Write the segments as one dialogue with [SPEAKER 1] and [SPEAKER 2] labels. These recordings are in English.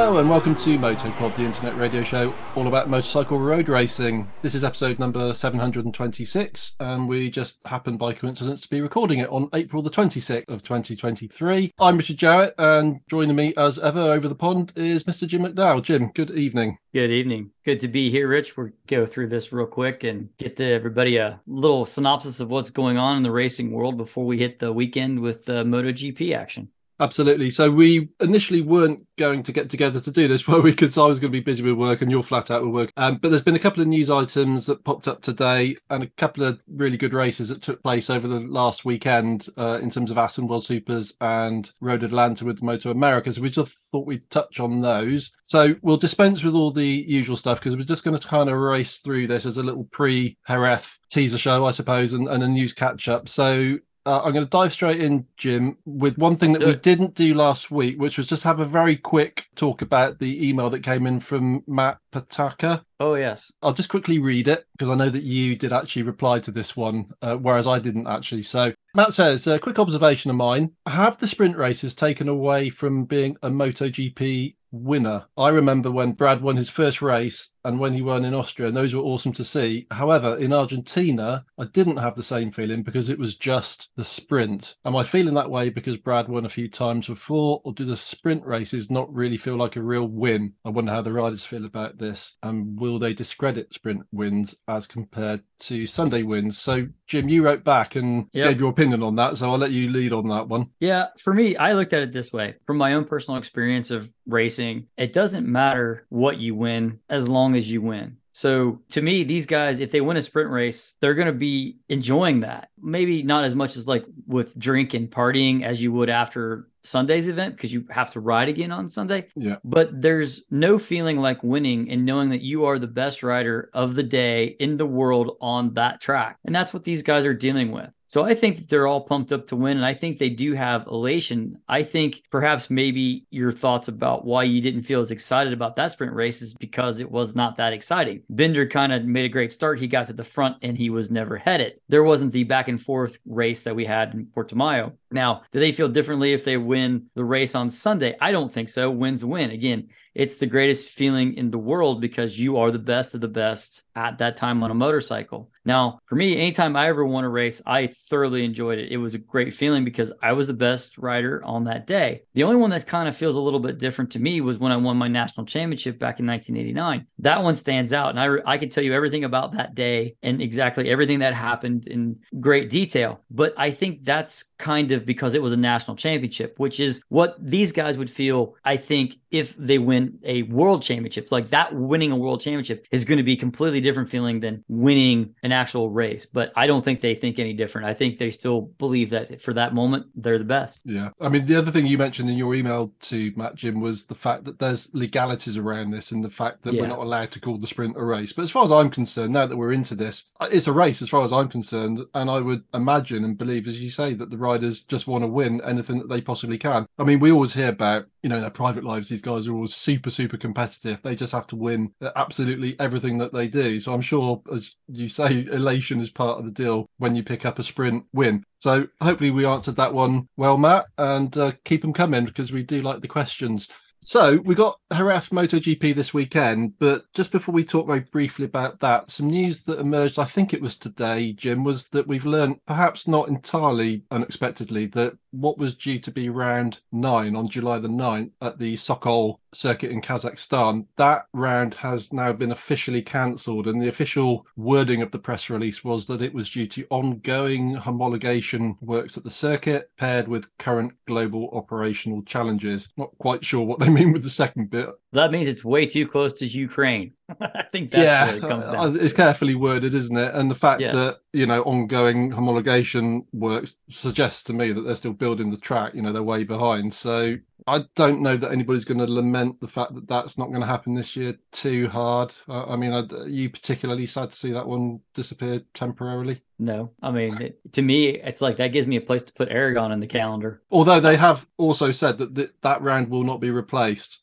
[SPEAKER 1] hello and welcome to MotoPod, the internet radio show all about motorcycle road racing. This is episode number 726, and we just happened by coincidence to be recording it on April the 26th of 2023. I'm Richard Jarrett, and joining me as ever over the pond is Mr. Jim McDowell. Jim, good evening.
[SPEAKER 2] Good evening. Good to be here, Rich. We'll go through this real quick and get to everybody a little synopsis of what's going on in the racing world before we hit the weekend with uh, MotoGP action.
[SPEAKER 1] Absolutely. So we initially weren't going to get together to do this, were we? Because I was going to be busy with work and you're flat out with work. Um, but there's been a couple of news items that popped up today and a couple of really good races that took place over the last weekend uh, in terms of Assen World Supers and Road Atlanta with Moto America. So we just thought we'd touch on those. So we'll dispense with all the usual stuff because we're just going to kind of race through this as a little pre Jerez teaser show, I suppose, and, and a news catch up. So uh, I'm going to dive straight in, Jim, with one thing Let's that we it. didn't do last week, which was just have a very quick talk about the email that came in from Matt Pataka.
[SPEAKER 2] Oh, yes.
[SPEAKER 1] I'll just quickly read it because I know that you did actually reply to this one, uh, whereas I didn't actually. So Matt says, a quick observation of mine. Have the sprint races taken away from being a MotoGP winner. I remember when Brad won his first race and when he won in Austria, and those were awesome to see. However, in Argentina, I didn't have the same feeling because it was just the sprint. Am I feeling that way because Brad won a few times before, or do the sprint races not really feel like a real win? I wonder how the riders feel about this, and will they discredit sprint wins as compared to Sunday wins? So, Jim, you wrote back and yep. gave your opinion on that, so I'll let you lead on that one.
[SPEAKER 2] Yeah, for me, I looked at it this way from my own personal experience of racing. It doesn't matter what you win as long long as you win. So to me, these guys, if they win a sprint race, they're going to be enjoying that. Maybe not as much as like with drink and partying as you would after Sunday's event because you have to ride again on Sunday.
[SPEAKER 1] Yeah.
[SPEAKER 2] But there's no feeling like winning and knowing that you are the best rider of the day in the world on that track. And that's what these guys are dealing with. So I think that they're all pumped up to win, and I think they do have elation. I think perhaps maybe your thoughts about why you didn't feel as excited about that sprint race is because it was not that exciting. Binder kind of made a great start. He got to the front and he was never headed. There wasn't the back and forth race that we had in Portimao. Now, do they feel differently if they win the race on Sunday? I don't think so. Wins win. Again, it's the greatest feeling in the world because you are the best of the best at that time on a motorcycle. Now, for me, anytime I ever won a race, I thoroughly enjoyed it. It was a great feeling because I was the best rider on that day. The only one that kind of feels a little bit different to me was when I won my national championship back in 1989. That one stands out. And I, I can tell you everything about that day and exactly everything that happened in great detail. But I think that's kind of because it was a national championship, which is what these guys would feel, I think, if they win a world championship. Like that winning a world championship is going to be completely different feeling than winning an actual race. But I don't think they think any different. I think they still believe that for that moment, they're the best.
[SPEAKER 1] Yeah. I mean, the other thing you mentioned in your email to Matt Jim was the fact that there's legalities around this and the fact that yeah. we're not allowed to call the sprint a race. But as far as I'm concerned, now that we're into this, uh, it's a race as far as I'm concerned. And I would imagine and believe, as you say, that the riders just want to win anything that they possibly can. I mean, we always hear about, you know, their private lives. These guys are always super, super competitive. They just have to win absolutely everything that they do. So I'm sure, as you say, elation is part of the deal when you pick up a sprint win. So hopefully we answered that one well, Matt, and uh, keep them coming because we do like the questions. So we got Jerez MotoGP this weekend, but just before we talk very briefly about that, some news that emerged, I think it was today, Jim, was that we've learned, perhaps not entirely unexpectedly, that what was due to be round nine on July the 9th at the Sokol circuit in Kazakhstan, that round has now been officially cancelled. And the official wording of the press release was that it was due to ongoing homologation works at the circuit paired with current global operational challenges. Not quite sure what they mean with the second bit.
[SPEAKER 2] That means it's way too close to Ukraine. I think that's yeah, it comes down.
[SPEAKER 1] Uh, it's carefully worded, isn't it? And the fact yes. that you know ongoing homologation works suggests to me that they're still building the track. You know, they're way behind. So I don't know that anybody's going to lament the fact that that's not going to happen this year too hard. I mean, are you particularly sad to see that one disappear temporarily?
[SPEAKER 2] No, I mean, it, to me, it's like that gives me a place to put Aragon in the calendar.
[SPEAKER 1] Although they have also said that th- that round will not be replaced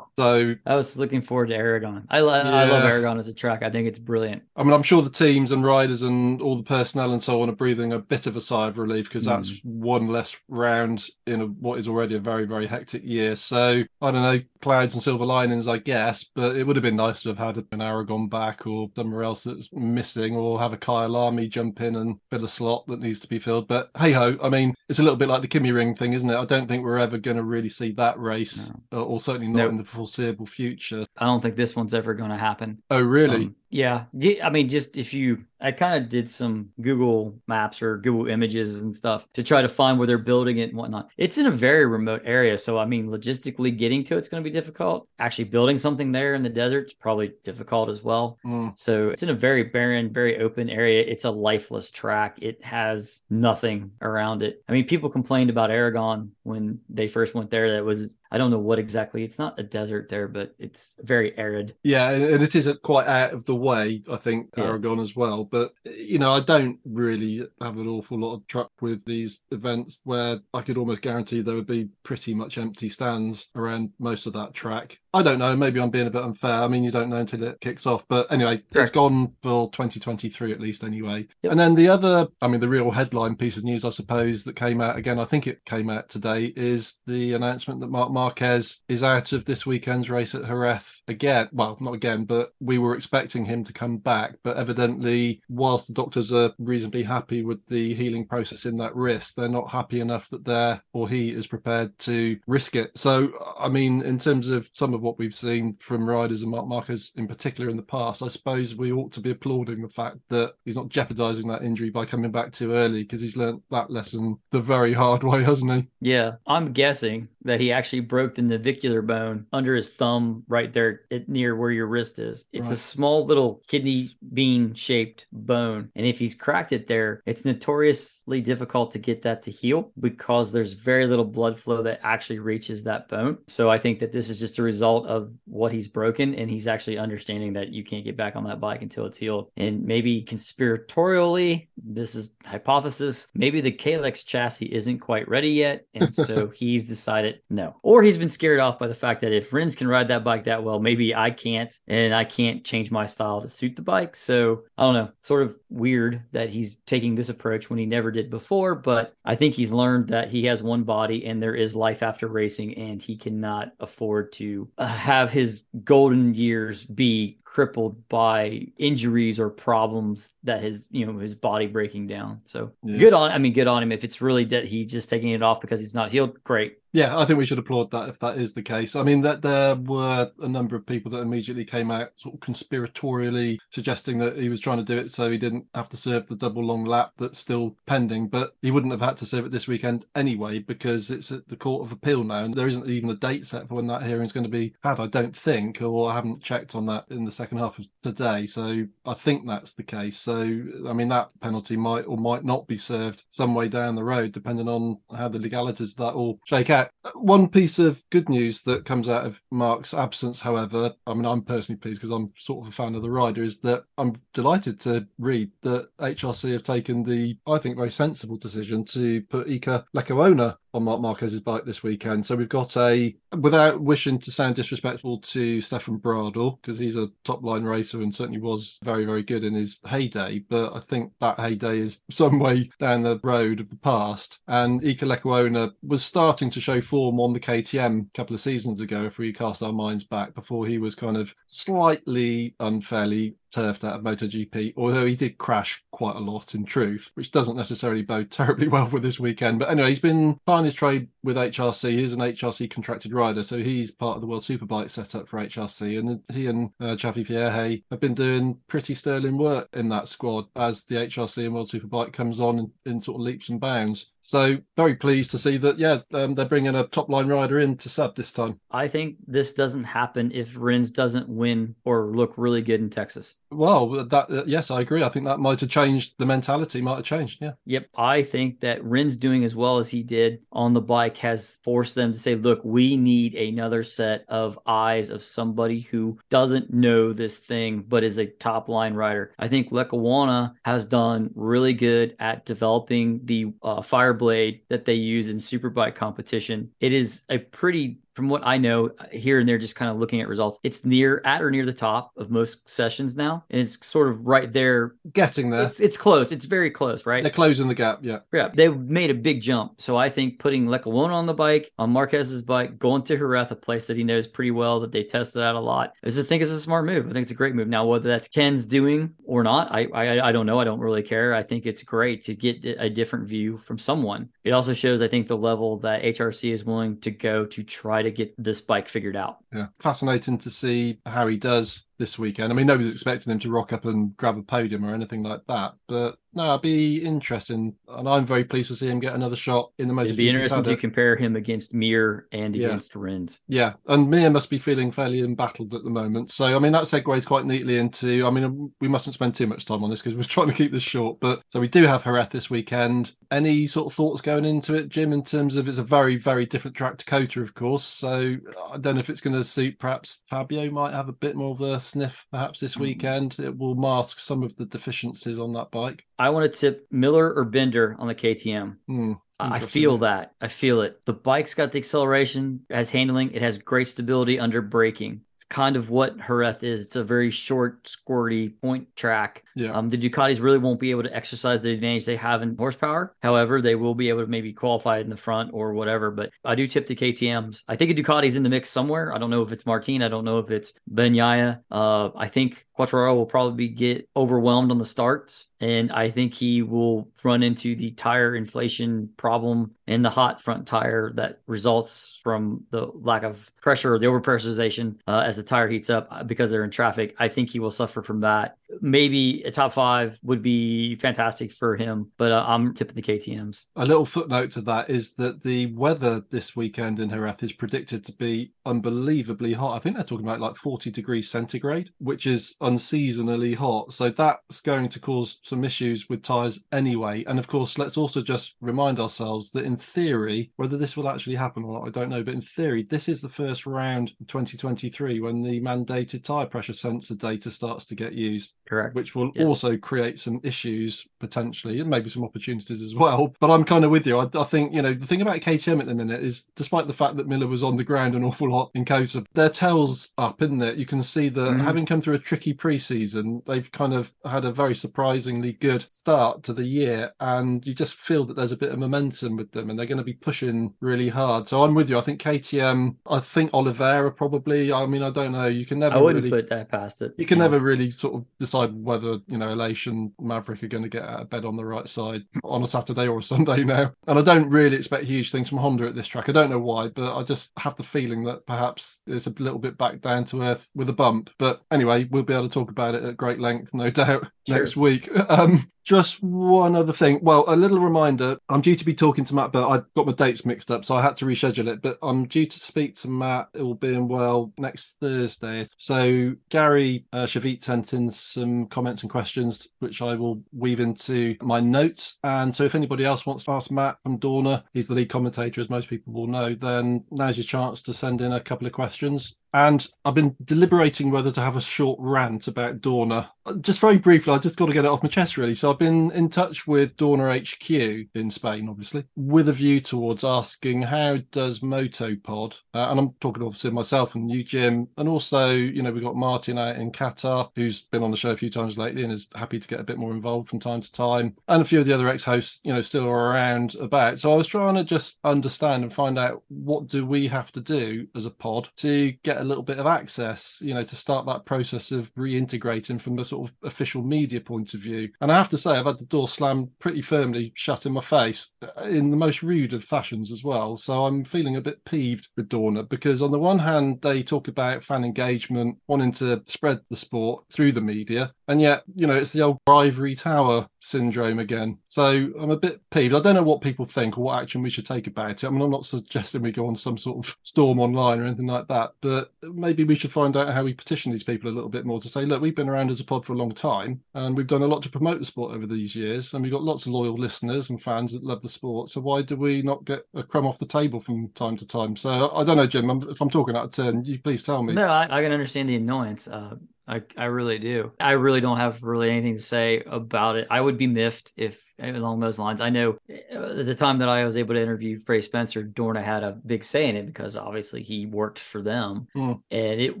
[SPEAKER 1] So
[SPEAKER 2] I was looking forward to Aragon. I, lo- yeah. I love Aragon as a track. I think it's brilliant.
[SPEAKER 1] I mean, I'm sure the teams and riders and all the personnel and so on are breathing a bit of a sigh of relief because mm. that's one less round in a, what is already a very, very hectic year. So I don't know, clouds and silver linings, I guess, but it would have been nice to have had an Aragon back or somewhere else that's missing or have a Kyalami jump in and fill a slot that needs to be filled. But hey ho, I mean, it's a little bit like the KymiRing thing, isn't it? I don't think we're ever going to really see that race, no. or certainly not in the foreseeable future.
[SPEAKER 2] I don't think this one's ever going to happen.
[SPEAKER 1] Oh, really? Um,
[SPEAKER 2] yeah. I mean, just if you, I kind of did some Google Maps or Google Images and stuff to try to find where they're building it and whatnot. It's in a very remote area. So, I mean, logistically getting to it's going to be difficult. Actually, building something there in the desert is probably difficult as well. Mm. So, it's in a very barren, very open area. It's a lifeless track. It has nothing around it. I mean, people complained about Aragon when they first went there that was I don't know what exactly. It's not a desert there, but it's very arid.
[SPEAKER 1] Yeah, and it is quite out of the way, I think, yeah. Aragon as well. But you know, I don't really have an awful lot of truck with these events where I could almost guarantee there would be pretty much empty stands around most of that track. I don't know. Maybe I'm being a bit unfair. I mean, you don't know until it kicks off. But anyway, Correct. it's gone for 2023 at least, anyway. Yep. And then the other, I mean, the real headline piece of news, I suppose, that came out again, I think it came out today, is the announcement that Marc Marquez is out of this weekend's race at Jerez again. Well, not again, but we were expecting him to come back. But evidently, whilst the doctors are reasonably happy with the healing process in that wrist, they're not happy enough that they're or he is prepared to risk it. So, I mean, in terms of some of what we've seen from riders and Marc Marquez in particular in the past, I suppose we ought to be applauding the fact that he's not jeopardizing that injury by coming back too early because he's learnt that lesson the very hard way, hasn't he?
[SPEAKER 2] Yeah, I'm guessing that he actually broke the navicular bone under his thumb right there near where your wrist is. It's right. a small little kidney bean shaped bone. And if he's cracked it there, it's notoriously difficult to get that to heal because there's very little blood flow that actually reaches that bone. So I think that this is just a result of what he's broken and he's actually understanding that you can't get back on that bike until it's healed. And maybe conspiratorially, this is hypothesis, maybe the Kalex chassis isn't quite ready yet. And so he's decided no. Or he's been scared off by the fact that if Rins can ride that bike that well, maybe I can't and I can't change my style to suit the bike. So I don't know, sort of weird that he's taking this approach when he never did before, but I think he's learned that he has one body and there is life after racing and he cannot afford to uh, have his golden years be crippled by injuries or problems that his you know his body breaking down so yeah. good on i mean good on him if it's really that he's just taking it off because he's not healed great
[SPEAKER 1] yeah, I think we should applaud that if that is the case. I mean, that there were a number of people that immediately came out sort of conspiratorially suggesting that he was trying to do it so he didn't have to serve the double long lap that's still pending, but he wouldn't have had to serve it this weekend anyway because it's at the Court of Appeal now, and there isn't even a date set for when that hearing is going to be had. I don't think, or I haven't checked on that in the second half of today, so I think that's the case. So, I mean, that penalty might or might not be served some way down the road, depending on how the legalities of that all shake out. One piece of good news that comes out of Marc's absence, however, I mean, I'm personally pleased because I'm sort of a fan of the rider, is that I'm delighted to read that HRC have taken the, I think, very sensible decision to put Iker Lecuona on Marc Marquez's bike this weekend. So we've got a, without wishing to sound disrespectful to Stefan Bradl, because he's a top line racer and certainly was very, very good in his heyday, but I think that heyday is some way down the road of the past. And Iker Lecuona was starting to show form on the KTM a couple of seasons ago, if we cast our minds back, before he was kind of slightly unfairly turfed out of MotoGP, although he did crash quite a lot in truth, which doesn't necessarily bode terribly well for this weekend. But anyway, he's been fine his trade with HRC. He's an HRC contracted rider, so he's part of the World Superbike setup for HRC. And he and uh, Vierge have been doing pretty sterling work in that squad as the HRC and World Superbike comes on in, in sort of leaps and bounds. So very pleased to see that, yeah, um, they're bringing a top line rider in to sub this time.
[SPEAKER 2] I think this doesn't happen if Rins doesn't win or look really good in Texas.
[SPEAKER 1] Well, that uh, yes, I agree. I think that might have changed the mentality. Might have changed. Yeah.
[SPEAKER 2] Yep. I think that Rins doing as well as he did on the bike has forced them to say, "Look, we need another set of eyes of somebody who doesn't know this thing but is a top line rider." I think Lecuona has done really good at developing the uh, Fireblade that they use in superbike competition. It is a pretty from what I know uh, here and there, just kind of looking at results, it's near at or near the top of most sessions now, and it's sort of right there,
[SPEAKER 1] getting there.
[SPEAKER 2] It's, it's close. It's very close, right?
[SPEAKER 1] They're closing the gap. Yeah,
[SPEAKER 2] yeah. They've made a big jump, so I think putting Lecuona on the bike, on Marquez's bike, going to Jerez, a place that he knows pretty well, that they tested out a lot, is I think it's a smart move. I think it's a great move. Now, whether that's Ken's doing or not, I, I I don't know. I don't really care. I think it's great to get a different view from someone. It also shows, I think, the level that HRC is willing to go to try to get this bike figured out.
[SPEAKER 1] Yeah, fascinating to see how he does this weekend. I mean, nobody's expecting him to rock up and grab a podium or anything like that, but no, it'd be interesting, and I'm very pleased to see him get another shot in the most.
[SPEAKER 2] It'd be interesting to compare him against Mir and
[SPEAKER 1] yeah.
[SPEAKER 2] against Rins.
[SPEAKER 1] Yeah, and Mir must be feeling fairly embattled at the moment. So, I mean, that segues quite neatly into. I mean, we mustn't spend too much time on this because we're trying to keep this short. But so we do have Jerez this weekend. Any sort of thoughts going into it, Jim? In terms of it's a very, very different track to COTA, of course. So I don't know if it's going to suit. Perhaps Fabio might have a bit more of a sniff, perhaps this mm-hmm. weekend. It will mask some of the deficiencies on that bike.
[SPEAKER 2] I want to tip Miller or Binder on the KTM.
[SPEAKER 1] Mm,
[SPEAKER 2] I feel that. I feel it. The bike's got the acceleration, has handling, it has great stability under braking. It's kind of what Jerez is. It's a very short, squirty point track.
[SPEAKER 1] Yeah.
[SPEAKER 2] Um, the Ducatis really won't be able to exercise the advantage they have in horsepower. However, they will be able to maybe qualify in the front or whatever. But I do tip the KTM's. I think a Ducati's in the mix somewhere. I don't know if it's Martin. I don't know if it's Bagnaia. Uh, I think Quartararo will probably get overwhelmed on the starts, and I think he will run into the tire inflation problem in the hot front tire that results from the lack of pressure or the overpressurization uh, as the tire heats up uh, because they're in traffic. I think he will suffer from that. Maybe a top five would be fantastic for him, but uh, I'm tipping the KTM's.
[SPEAKER 1] A little footnote to that is that the weather this weekend in Jerez is predicted to be unbelievably hot. I think they're talking about like 40 degrees centigrade, which is unseasonally hot. So that's going to cause some issues with tyres anyway. And of course, let's also just remind ourselves that in theory, whether this will actually happen or not, I don't know. But in theory, this is the first round of 2023 when the mandated tyre pressure sensor data starts to get used.
[SPEAKER 2] Correct.
[SPEAKER 1] Which will yes. also create some issues potentially and maybe some opportunities as well. But I'm kind of with you. I, I, think, you know, the thing about KTM at the minute is despite the fact that Miller was on the ground an awful lot in COTA, their tails up, isn't it? You can see that mm-hmm. having come through a tricky preseason, they've kind of had a very surprisingly good start to the year. And you just feel that there's a bit of momentum with them and they're going to be pushing really hard. So I'm with you. I think KTM, I think Oliveira probably. I mean, I don't know. You can never.
[SPEAKER 2] I wouldn't
[SPEAKER 1] really,
[SPEAKER 2] put that past it.
[SPEAKER 1] You can yeah. never really sort of decide whether you know Aleix and Maverick are going to get out of bed on the right side on a Saturday or a Sunday now. And I don't really expect huge things from Honda at this track. I don't know why, but I just have the feeling that perhaps it's a little bit back down to earth with a bump. But anyway, we'll be able to talk about it at great length, no doubt. Next week. Um, just one other thing. Well, a little reminder. I'm due to be talking to Matt, but I got my dates mixed up, so I had to reschedule it. But I'm due to speak to Matt, it will be in well next Thursday. So Gary uh, Shavit sent in some comments and questions, which I will weave into my notes. And so if anybody else wants to ask Matt from Dorna, he's the lead commentator, as most people will know, then now's your chance to send in a couple of questions. And I've been deliberating whether to have a short rant about Dorna. Just very briefly, I just got to get it off my chest, really. So I've been in touch with Dorna HQ in Spain, obviously, with a view towards asking how does Motopod, uh, and I'm talking obviously myself and you, Jim, and also, you know, we've got Martin out in Qatar, who's been on the show a few times lately and is happy to get a bit more involved from time to time, and a few of the other ex-hosts, you know, still around about. So I was trying to just understand and find out what do we have to do as a pod to get a little bit of access, you know, to start that process of reintegrating from the sort of official media point of view. And I have to say, I've had the door slammed pretty firmly shut in my face uh, in the most rude of fashions as well. So I'm feeling a bit peeved with Dorna because, on the one hand, they talk about fan engagement, wanting to spread the sport through the media. And yet, you know, it's the old ivory tower syndrome again. So I'm a bit peeved. I don't know what people think or what action we should take about it. I mean, I'm not suggesting we go on some sort of storm online or anything like that, but maybe we should find out how we petition these people a little bit more to say, look, we've been around as a pod for a long time and we've done a lot to promote the sport over these years and we've got lots of loyal listeners and fans that love the sport. So why do we not get a crumb off the table from time to time? So I don't know, Jim, if I'm talking out of turn, you please tell me.
[SPEAKER 2] No, I, I can understand the annoyance. Uh, I, I really do. I really don't have really anything to say about it. I would be miffed if along those lines. I know uh, at the time that I was able to interview Freddie Spencer, Dorna had a big say in it because obviously he worked for them, mm. and it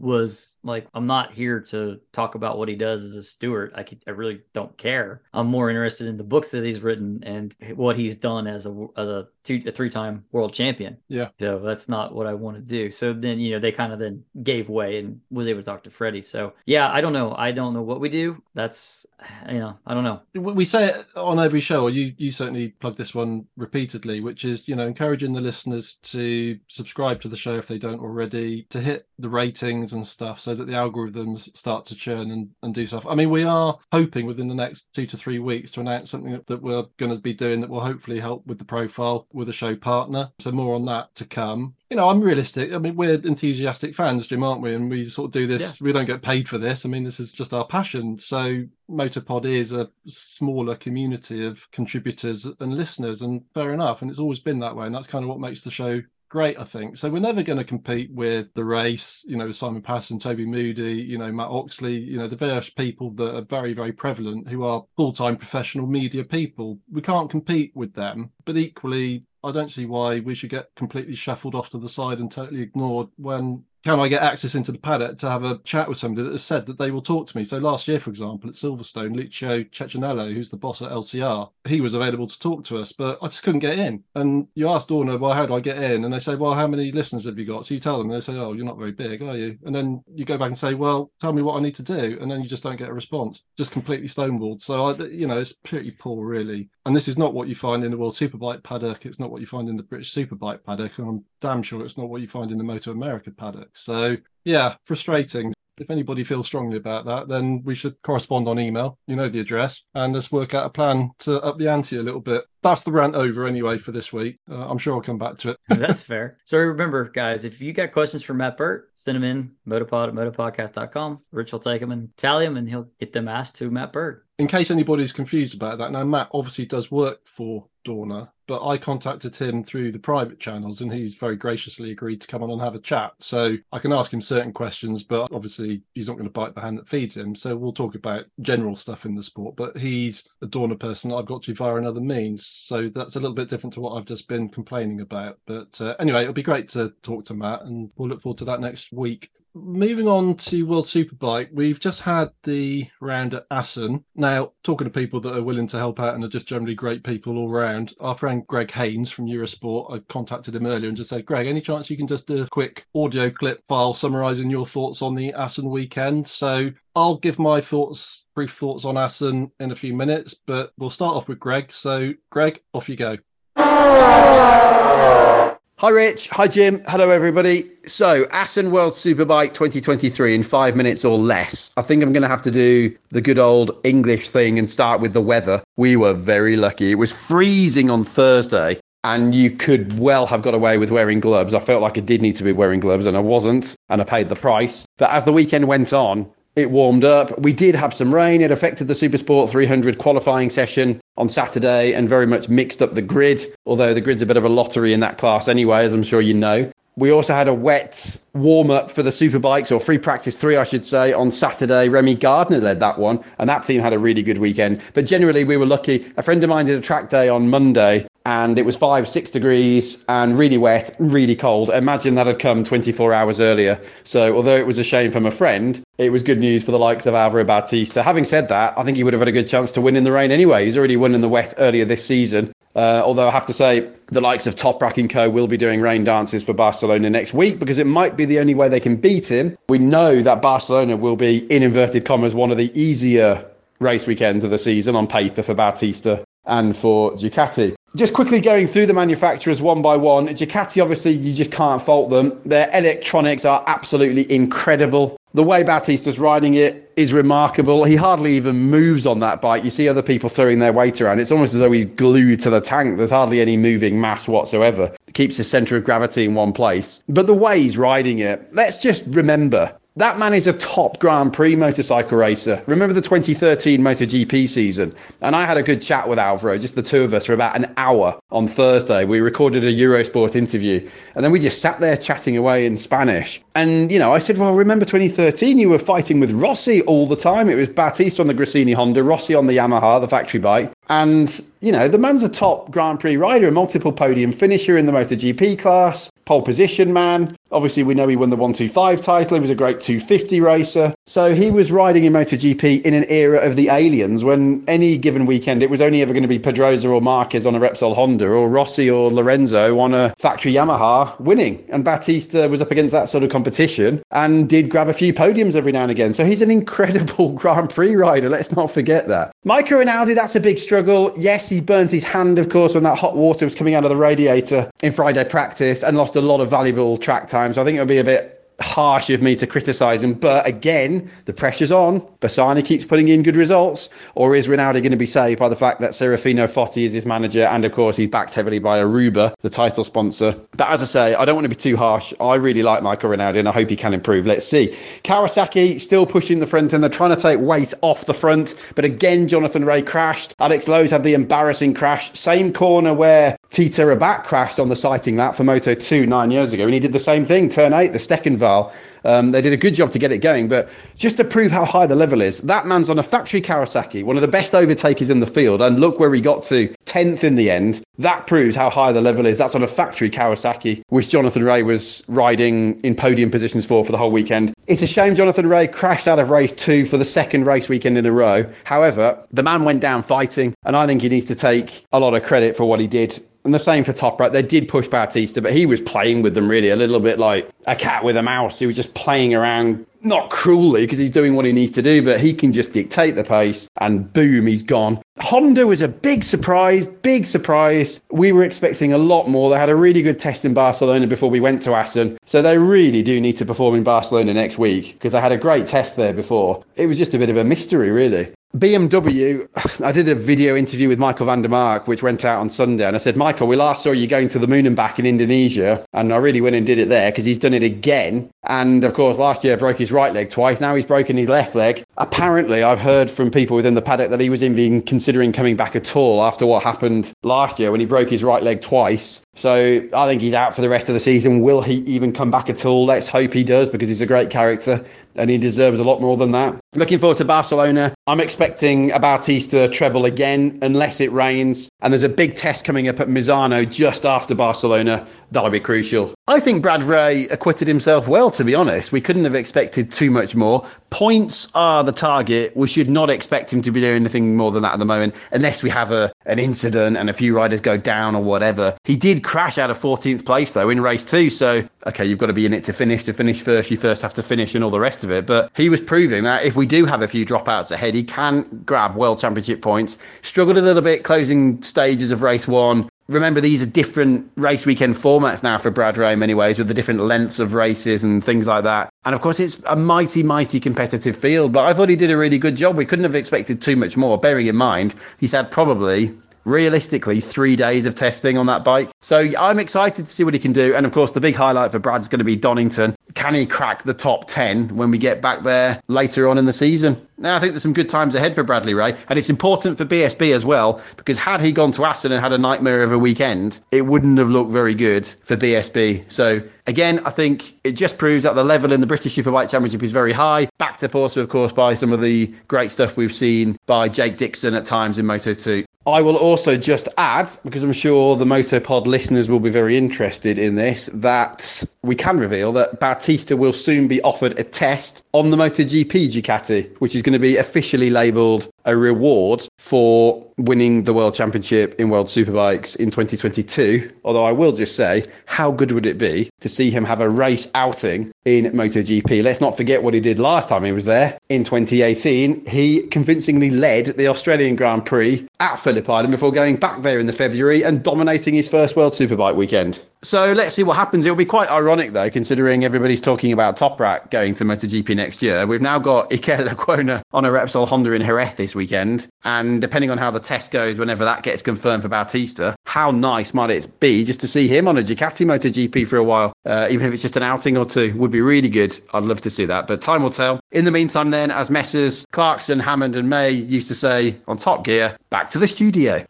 [SPEAKER 2] was like I'm not here to talk about what he does as a steward. I could, I really don't care. I'm more interested in the books that he's written and what he's done as a as a, two, a three time world champion.
[SPEAKER 1] Yeah.
[SPEAKER 2] So that's not what I want to do. So then you know they kind of then gave way and was able to talk to Freddie. So yeah, I don't know. I don't know what we do. That's you know I don't know.
[SPEAKER 1] We say it on every show, or you you certainly plug this one repeatedly, which is you know encouraging the listeners to subscribe to the show if they don't already, to hit the ratings and stuff, so that the algorithms start to churn and, and do stuff. I mean, we are hoping within the next two to three weeks to announce something that, that we're going to be doing that will hopefully help with the profile with a show partner. So more on that to come you know, I'm realistic. I mean, we're enthusiastic fans, Jim, aren't we? And we sort of do this. Yeah. We don't get paid for this. I mean, this is just our passion. So, MotoPod is a smaller community of contributors and listeners, and fair enough. And it's always been that way. And that's kind of what makes the show great, I think. So we're never going to compete with the race, you know, Simon Patterson, Toby Moody, you know, Matt Oxley, you know, the various people that are very, very prevalent who are full time professional media people. We can't compete with them. But equally, I don't see why we should get completely shuffled off to the side and totally ignored when can I get access into the paddock to have a chat with somebody that has said that they will talk to me? So last year, for example, at Silverstone, Lucio Cecchinello, who's the boss at LCR, he was available to talk to us, but I just couldn't get in. And you ask Dorna, well, how do I get in? And they say, well, how many listeners have you got? So you tell them, and they say, oh, you're not very big, are you? And then you go back and say, well, tell me what I need to do. And then you just don't get a response, just completely stonewalled. So, I, you know, it's pretty poor, really. And this is not what you find in the World Superbike paddock. It's not what you find in the British Superbike paddock. And I'm damn sure it's not what you find in the Moto America paddock. So, yeah, frustrating. If anybody feels strongly about that, then we should correspond on email. You know the address, and let's work out a plan to up the ante a little bit. That's the rant over anyway for this week. Uh, I'm sure I'll come back to it.
[SPEAKER 2] That's fair. So remember, guys, if you got questions for Matt Burt, send them in motopod at motopodcast.com. Rich will take them and tally them, and he'll get them asked to Matt Burt.
[SPEAKER 1] In case anybody's confused about that, now Matt obviously does work for Dorna, but I contacted him through the private channels and he's very graciously agreed to come on and have a chat. So I can ask him certain questions, but obviously he's not going to bite the hand that feeds him. So we'll talk about general stuff in the sport, but he's a Dorna person I've got to via another means. So that's a little bit different to what I've just been complaining about. But uh, anyway, it'll be great to talk to Matt and we'll look forward to that next week moving on to World Superbike, we've just had the round at Assen. Now, talking to people that are willing to help out and are just generally great people all around, our friend Greg Haines from Eurosport, I contacted him earlier and just said, Greg, any chance you can just do a quick audio clip file summarising your thoughts on the Assen weekend? So I'll give my thoughts, brief thoughts on Assen in a few minutes, but we'll start off with Greg. So, Greg, off you go.
[SPEAKER 3] Hi, Rich. Hi, Jim. Hello, everybody. So, Assen World Superbike 2023 in five minutes or less. I think I'm going to have to do the good old English thing and start with the weather. We were very lucky. It was freezing on Thursday, and you could well have got away with wearing gloves. I felt like I did need to be wearing gloves, and I wasn't, and I paid the price. But as the weekend went on, it warmed up. We did have some rain. It affected the Supersport 300 qualifying session on Saturday and very much mixed up the grid, although the grid's a bit of a lottery in that class anyway, as I'm sure you know. We also had a wet warm up for the Superbikes, or free practice three, I should say, on Saturday. Remy Gardner led that one, and that team had a really good weekend. But generally, we were lucky. A friend of mine did a track day on Monday, and it was five, six degrees and really wet, really cold. Imagine that had come 24 hours earlier. So, although it was a shame from a friend, it was good news for the likes of Alvaro Bautista. Having said that, I think he would have had a good chance to win in the rain anyway. He's already won in the wet earlier this season. Uh, although I have to say, the likes of Toprak and Co will be doing rain dances for Barcelona next week because it might be the only way they can beat him. We know that Barcelona will be, in inverted commas, one of the easier race weekends of the season on paper for Bautista and for Ducati. Just quickly going through the manufacturers one by one. Ducati, obviously, you just can't fault them. Their electronics are absolutely incredible. The way Bautista's riding it is remarkable. He hardly even moves on that bike. You see other people throwing their weight around. It's almost as though he's glued to the tank. There's hardly any moving mass whatsoever. It keeps the center of gravity in one place. But the way he's riding it, let's just remember that man is a top Grand Prix motorcycle racer. Remember the 2013 MotoGP season? And I had a good chat with Alvaro, just the two of us, for about an hour on Thursday. We recorded a Eurosport interview. And then we just sat there chatting away in Spanish. And, you know, I said, well, remember 2013? You were fighting with Rossi all the time. It was Bautista on the Gresini Honda, Rossi on the Yamaha, the factory bike. And, you know, the man's a top Grand Prix rider, a multiple podium finisher in the MotoGP class, pole position man. Obviously, we know he won the 125 title. He was a great 250 racer. So he was riding in MotoGP in an era of the aliens when any given weekend it was only ever going to be Pedrosa or Marquez on a Repsol Honda or Rossi or Lorenzo on a factory Yamaha winning. And Bautista was up against that sort of competition and did grab a few podiums every now and again. So he's an incredible Grand Prix rider. Let's not forget that. Michael Rinaldi, that's a big struggle. Yes, he burnt his hand, of course, when that hot water was coming out of the radiator in Friday practice and lost a lot of valuable track time. So I think it'll be a bit harsh of me to criticise him. But again, the pressure's on. Bassani keeps putting in good results. Or is Rinaldi going to be saved by the fact that Serafino Foti is his manager? And of course, he's backed heavily by Aruba, the title sponsor. But as I say, I don't want to be too harsh. I really like Michael Rinaldi and I hope he can improve. Let's see. Kawasaki still pushing the front and they're trying to take weight off the front. But again, Jonathan Rea crashed. Alex Lowes had the embarrassing crash. Same corner where Tito Rabat crashed on the sighting lap for Moto 2 nine years ago. And he did the same thing, turn eight, the Stekkenwal. Um, they did a good job to get it going, but just to prove how high the level is, that man's on a factory Kawasaki, one of the best overtakers in the field, and look where he got to, 10th in the end. That proves how high the level is. That's on a factory Kawasaki, which Jonathan Rea was riding in podium positions for for the whole weekend. It's a shame Jonathan Rea crashed out of race two for the second race weekend in a row. However, the man went down fighting, and I think he needs to take a lot of credit for what he did and the same for Toprak. They did push Bautista, but he was playing with them really a little bit like a cat with a mouse. He was just playing around, not cruelly because he's doing what he needs to do, but he can just dictate the pace and boom, he's gone. Honda was a big surprise, big surprise. We were expecting a lot more. They had a really good test in Barcelona before we went to Assen. So they really do need to perform in Barcelona next week because they had a great test there before. It was just a bit of a mystery, really. BMW, I did a video interview with Michael van der Mark, which went out on Sunday. And I said, Michael, we last saw you going to the moon and back in Indonesia. And I really went and did it there because he's done it again. And of course, last year broke his right leg twice. Now he's broken his left leg. Apparently, I've heard from people within the paddock that he was even considering coming back at all after what happened last year when he broke his right leg twice. So I think he's out for the rest of the season. Will he even come back at all? Let's hope he does because he's a great character and he deserves a lot more than that. Looking forward to Barcelona. I'm expecting a Bautista treble again, unless it rains. And there's a big test coming up at Misano just after Barcelona. That'll be crucial. I think Brad Ray acquitted himself well, to be honest. We couldn't have expected too much more. Points are the target. We should not expect him to be doing anything more than that at the moment, unless we have a an incident and a few riders go down or whatever. He did crash out of 14th place though in race two, so okay, you've got to be in it to finish. To finish first, you first have to finish and all the rest of it. But he was proving that if we do have a few dropouts ahead, he can grab World Championship points. Struggled a little bit closing stages of race one. Remember, these are different race weekend formats now for Brad Ray in many ways, with the different lengths of races and things like that. And of course, it's a mighty, mighty competitive field. But I thought he did a really good job. We couldn't have expected too much more, bearing in mind he's had probably realistically three days of testing on that bike. So I'm excited to see what he can do. And of course, the big highlight for Brad's going to be Donington. Can he crack the top 10 when we get back there later on in the season? Now, I think there's some good times ahead for Bradley Ray, and it's important for BSB as well because had he gone to Assen and had a nightmare of a weekend, it wouldn't have looked very good for BSB. So again, I think it just proves that the level in the British Superbike Championship is very high. Backed up also, of course, by some of the great stuff we've seen by Jake Dixon at times in Moto 2. I will also just add, because I'm sure the Motopod listeners will be very interested in this, that we can reveal that Bautista will soon be offered a test on the MotoGP Ducati, which is going to be officially labelled a reward for winning the World Championship in World Superbikes in 2022. Although I will just say, how good would it be to see him have a race outing in MotoGP? Let's not forget what he did last time he was there in 2018. He convincingly led the Australian Grand Prix at Phillip Island before going back there in the February and dominating his first World Superbike weekend. So let's see what happens. It'll be quite ironic though, considering everybody's talking about Toprak going to MotoGP next year. We've now got Iker Lecuona on a Repsol Honda in Jerez this weekend, and depending on how the test goes, whenever that gets confirmed for Bautista, how nice might it be just to see him on a Ducati MotoGP for a while, uh, even if it's just an outing or two, would be really good. I'd love to see that, but time will tell. In the meantime, then, as Messrs Clarkson, Hammond, and May used to say on Top Gear, back to the studio.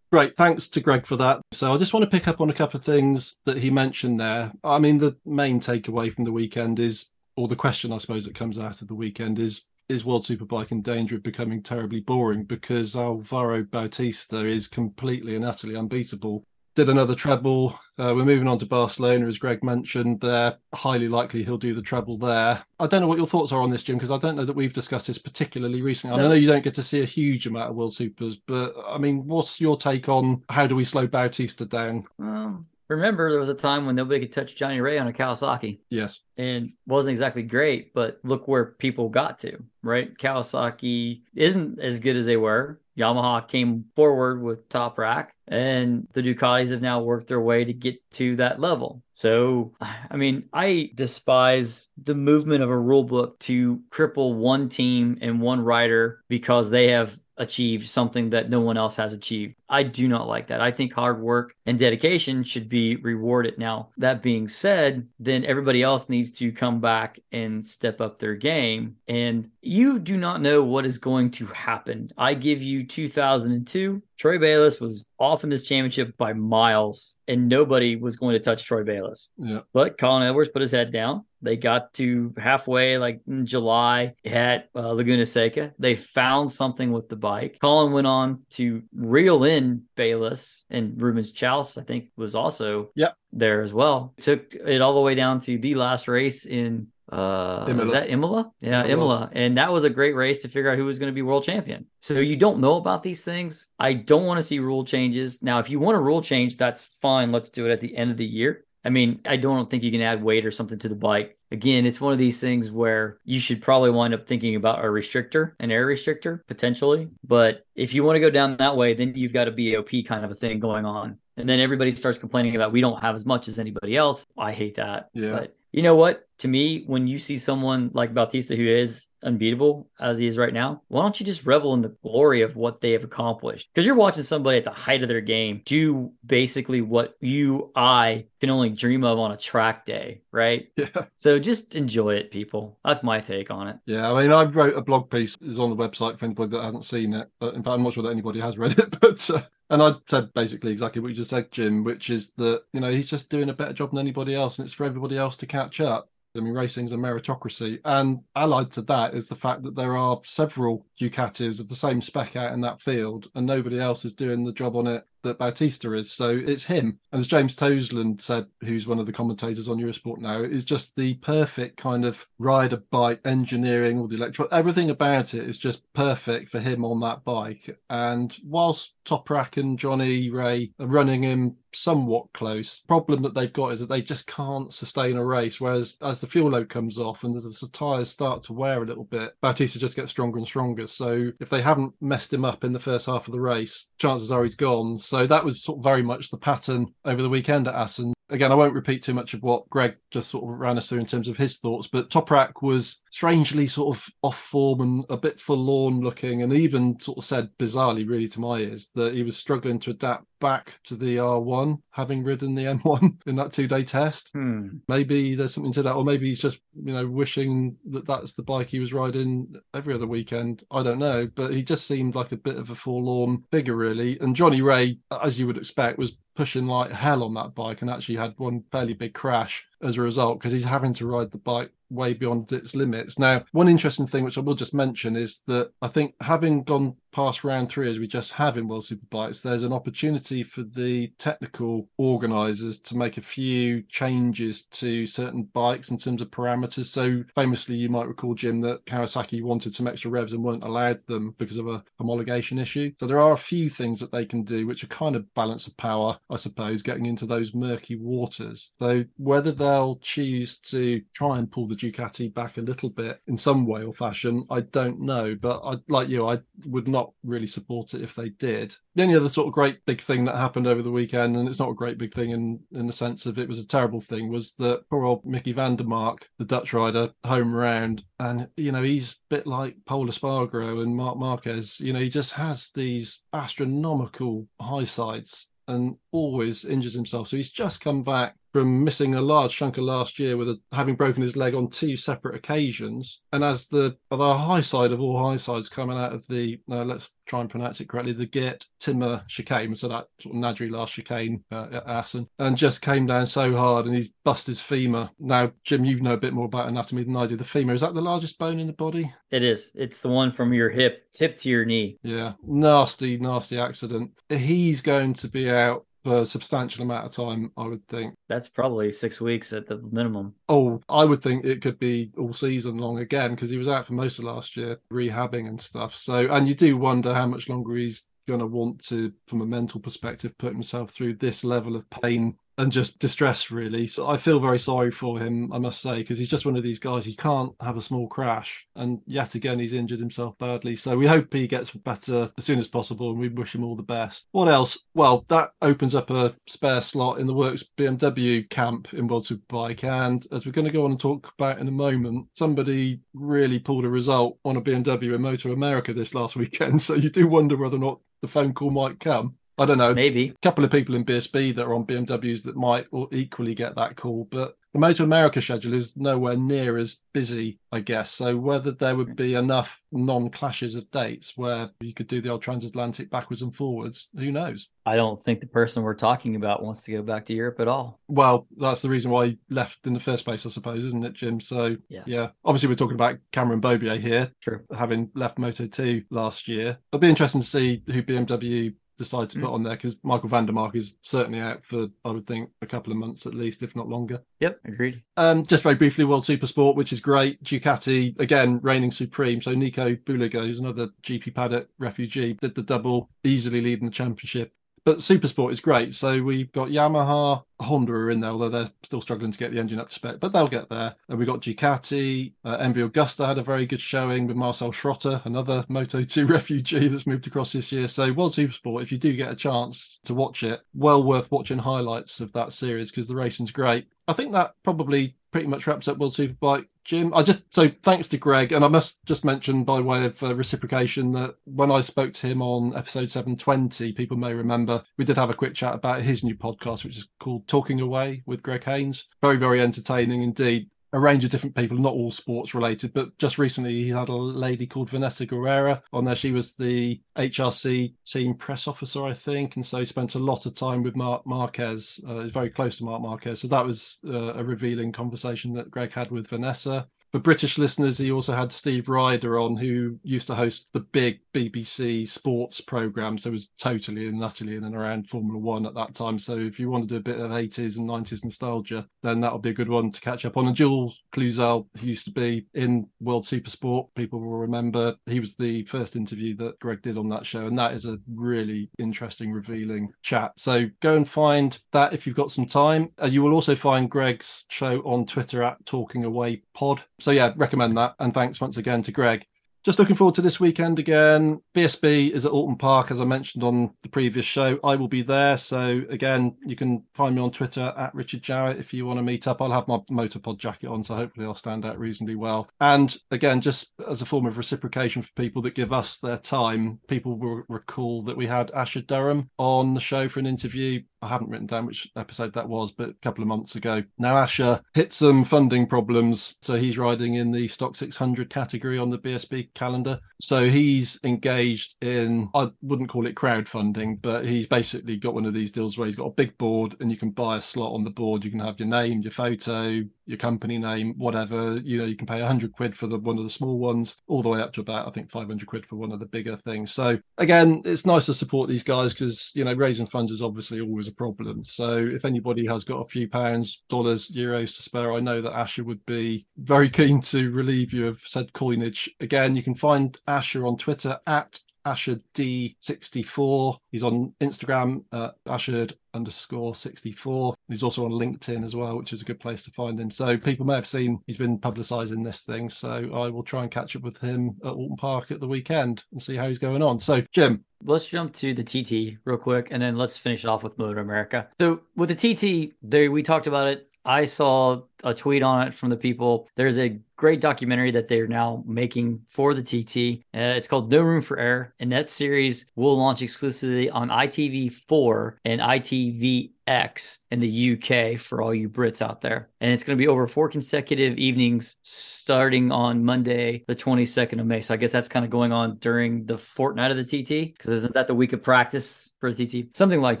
[SPEAKER 1] Great, thanks to Greg for that. So I just want to pick up on a couple of things that he mentioned there. I mean, the main takeaway from the weekend is, or the question I suppose that comes out of the weekend is, is World Superbike in danger of becoming terribly boring because Alvaro Bautista is completely and utterly unbeatable did another treble. Uh, we're moving on to Barcelona, as Greg mentioned. They're highly likely he'll do the treble there. I don't know what your thoughts are on this, Jim, because I don't know that we've discussed this particularly recently. No. I know you don't get to see a huge amount of World Supers, but I mean, what's your take on how do we slow Bautista down?
[SPEAKER 2] Um, remember there was a time when nobody could touch Johnny Rea on a Kawasaki.
[SPEAKER 1] Yes.
[SPEAKER 2] And wasn't exactly great, but look where people got to, right? Kawasaki isn't as good as they were. Yamaha came forward with Toprak and the Ducatis have now worked their way to get to that level. So, I mean, I despise the movement of a rule book to cripple one team and one rider because they have achieve something that no one else has achieved. I do not like that. I think hard work and dedication should be rewarded. Now, that being said, then everybody else needs to come back and step up their game. And you do not know what is going to happen. I give you 2002. Troy Bayliss was off in this championship by miles, and nobody was going to touch Troy Bayliss.
[SPEAKER 1] Yeah.
[SPEAKER 2] But Colin Edwards put his head down. They got to halfway, like in July at uh, Laguna Seca. They found something with the bike. Colin went on to reel in Bayliss and Ruben Xaus, I think, was also
[SPEAKER 1] yep.
[SPEAKER 2] there as well. Took it all the way down to the last race in uh Imola. was that Imola? Yeah, it Imola. And that was a great race to figure out who was going to be world champion. So you don't know about these things. I don't want to see rule changes. Now, if you want a rule change, that's fine. Let's do it at the end of the year. I mean, I don't think you can add weight or something to the bike. Again, it's one of these things where you should probably wind up thinking about a restrictor, an air restrictor potentially. But if you want to go down that way, then you've got a BOP kind of a thing going on. And then everybody starts complaining about we don't have as much as anybody else. I hate that.
[SPEAKER 1] Yeah.
[SPEAKER 2] But you know what? To me, when you see someone like Bautista who is unbeatable as he is right now, why don't you just revel in the glory of what they have accomplished? Because you're watching somebody at the height of their game do basically what you, I can only dream of on a track day, right?
[SPEAKER 1] Yeah.
[SPEAKER 2] So just enjoy it, people. That's my take on it.
[SPEAKER 1] Yeah, I mean, I wrote a blog piece is on the website for anybody that hasn't seen it. But in fact, I'm not sure that anybody has read it, but. Uh, and I said basically exactly what you just said, Jim, which is that, you know, he's just doing a better job than anybody else and it's for everybody else to catch up. I mean, racing's a meritocracy. And allied to that is the fact that there are several Ducatis of the same spec out in that field, and nobody else is doing the job on it that Bautista is. So it's him. And as James Toseland said, who's one of the commentators on Eurosport now, is just the perfect kind of rider bike engineering, all the electro, everything about it is just perfect for him on that bike. And whilst Toprak and Johnny Rea are running him somewhat close. Problem that they've got is that they just can't sustain a race. Whereas as the fuel load comes off and as the tyres start to wear a little bit, Bautista just gets stronger and stronger. So if they haven't messed him up in the first half of the race, chances are he's gone. So that was sort of very much the pattern over the weekend at Assen. Again, I won't repeat too much of what Greg just sort of ran us through in terms of his thoughts, but Toprak was strangely sort of off form and a bit forlorn looking, and even sort of said bizarrely, really to my ears, that he was struggling to adapt back to the R1, having ridden the M1 in that two day test.
[SPEAKER 2] Hmm.
[SPEAKER 1] Maybe there's something to that, or maybe he's just, you know, wishing that that's the bike he was riding every other weekend. I don't know, but he just seemed like a bit of a forlorn figure, really. And Johnny Rea, as you would expect, was pushing like hell on that bike and actually had one fairly big crash as a result because he's having to ride the bike way beyond its limits. Now, one interesting thing which I will just mention is that I think having gone past round three as we just have in World Superbikes, there's an opportunity for the technical organisers to make a few changes to certain bikes in terms of parameters. So famously, you might recall, Jim, that Kawasaki wanted some extra revs and weren't allowed them because of a homologation issue. So there are a few things that they can do which are kind of balance of power, I suppose, getting into those murky waters. Though whether they'll choose to try and pull the Ducati back a little bit in some way or fashion, I don't know. But I, like you, I would not not really support it if they did. The only other sort of great big thing that happened over the weekend, and it's not a great big thing in, in the sense of it was a terrible thing, was that poor old Mickey van der Mark, the Dutch rider, home round. And, you know, he's a bit like Pol Espargaro and Marc Marquez. You know, he just has these astronomical high sides and always injures himself. So he's just come back from missing a large chunk of last year with a, having broken his leg on two separate occasions. And as the the high side of all high sides coming out of the uh, let's try and pronounce it correctly, the Geert Timmer chicane, so that sort of Nadri last chicane uh, at Assen, and just came down so hard and he's busted his femur. Now, Jim, you know a bit more about anatomy than I do. The femur is that the largest bone in the body?
[SPEAKER 2] It is. It's the one from your hip, tip to your knee.
[SPEAKER 1] Yeah, nasty, nasty accident. He's going to be out a substantial amount of time, I would think.
[SPEAKER 2] That's probably six weeks at the minimum.
[SPEAKER 1] Oh, I would think it could be all season long again because he was out for most of last year rehabbing and stuff. So, and you do wonder how much longer he's going to want to, from a mental perspective, put himself through this level of pain and just distress really. So I feel very sorry for him, I must say, because he's just one of these guys. He can't have a small crash, and yet again he's injured himself badly. So we hope he gets better as soon as possible, and we wish him all the best. What else? Well, that opens up a spare slot in the works BMW camp in World Superbike, and as we're going to go on and talk about in a moment, somebody really pulled a result on a BMW in Moto America this last weekend. So you do wonder whether or not the phone call might come. I don't know.
[SPEAKER 2] Maybe.
[SPEAKER 1] A couple of people in BSB that are on BMWs that might equally get that call, but the Moto America schedule is nowhere near as busy, I guess. So whether there would be enough non-clashes of dates where you could do the old transatlantic backwards and forwards, who knows?
[SPEAKER 2] I don't think the person we're talking about wants to go back to Europe at all.
[SPEAKER 1] Well, that's the reason why he left in the first place, I suppose, isn't it, Jim? So yeah, yeah. Obviously, we're talking about Cameron Beaubier here,
[SPEAKER 2] True.
[SPEAKER 1] having left Moto 2 last year. It'll be interesting to see who BMW decide to put mm. on there because Michael van der Mark is certainly out for, I would think, a couple of months at least, if not longer.
[SPEAKER 2] Yep, agreed.
[SPEAKER 1] Um, just very briefly, World Supersport, which is great. Ducati, again, reigning supreme. So Nico Bulega, who's another GP paddock refugee, did the double, easily leading the championship. But Supersport is great. So we've got Yamaha, Honda are in there, although they're still struggling to get the engine up to spec, but they'll get there. And we got Ducati. Uh, MV Agusta had a very good showing with Marcel Schrotter, another Moto 2 refugee that's moved across this year. So, World Supersport, if you do get a chance to watch it, well worth watching highlights of that series because the racing's great. I think that probably pretty much wraps up World Superbike. Jim, I just so thanks to Greg, and I must just mention by way of uh, reciprocation that when I spoke to him on episode 720, people may remember we did have a quick chat about his new podcast, which is called Talking Away with Greg Haines. Very, very entertaining indeed a range of different people, not all sports related, but just recently he had a lady called Vanessa Guerrera on there. She was the HRC team press officer, I think, and so he spent a lot of time with Marc Marquez. Uh, is very close to Marc Marquez, so that was uh, a revealing conversation that Greg had with Vanessa. For British listeners, he also had Steve Rider on, who used to host the big BBC sports program. So was totally and utterly in and around Formula One at that time. So if you want to do a bit of 80s and 90s nostalgia, then that'll be a good one to catch up on. And Jules Cluzel, who used to be in World Super Sport, people will remember he was the first interview that Greg did on that show. And that is a really interesting, revealing chat. So go and find that if you've got some time. Uh, you will also find Greg's show on Twitter at Talking Away Pod. So yeah, recommend that. And thanks once again to Greg just looking forward to this weekend again. BSB is at Oulton Park, as I mentioned on the previous show. I will be there. So, again, you can find me on Twitter at Richard Jarrett if you want to meet up. I'll have my MotoPod jacket on, so hopefully I'll stand out reasonably well. And again, just as a form of reciprocation for people that give us their time, people will recall that we had Asher Durham on the show for an interview I haven't written down which episode that was, but a couple of months ago. Now Asher hit some funding problems, so he's riding in the Stock 600 category on the BSB calendar. So he's engaged in, I wouldn't call it crowdfunding, but he's basically got one of these deals where he's got a big board and you can buy a slot on the board. You can have your name, your photo, your company name, whatever. You know, you can pay 100 quid for the one of the small ones, all the way up to about, I think, 500 quid for one of the bigger things. So again, it's nice to support these guys because, you know, raising funds is obviously always a problem. So if anybody has got a few pounds, dollars, euros to spare, I know that Asher would be very keen to relieve you of said coinage. Again, you can find Asher on Twitter at Asher D64. He's on Instagram at Asher underscore 64. He's also on LinkedIn as well, which is a good place to find him. So people may have seen he's been publicising this thing. So I will try and catch up with him at Oulton Park at the weekend and see how he's going on. So, Jim.
[SPEAKER 2] Let's jump to the TT real quick and then let's finish it off with Moto America. So with the TT, there we talked about it I saw a tweet on it from the people. There's a great documentary that they're now making for the TT. Uh, it's called No Room for Error, and that series will launch exclusively on ITV4 and ITV X in the UK for all you Brits out there. And it's going to be over four consecutive evenings starting on Monday, the 22nd of May. So I guess that's kind of going on during the fortnight of the TT because isn't that the week of practice for the TT? Something like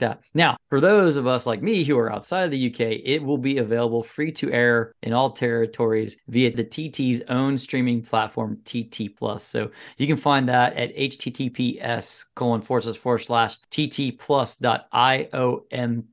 [SPEAKER 2] that. Now, for those of us like me who are outside of the UK, it will be available free to air in all territories via the TT's own streaming platform, TT Plus. So you can find that at https colon slash forward slash tt plus dot iomt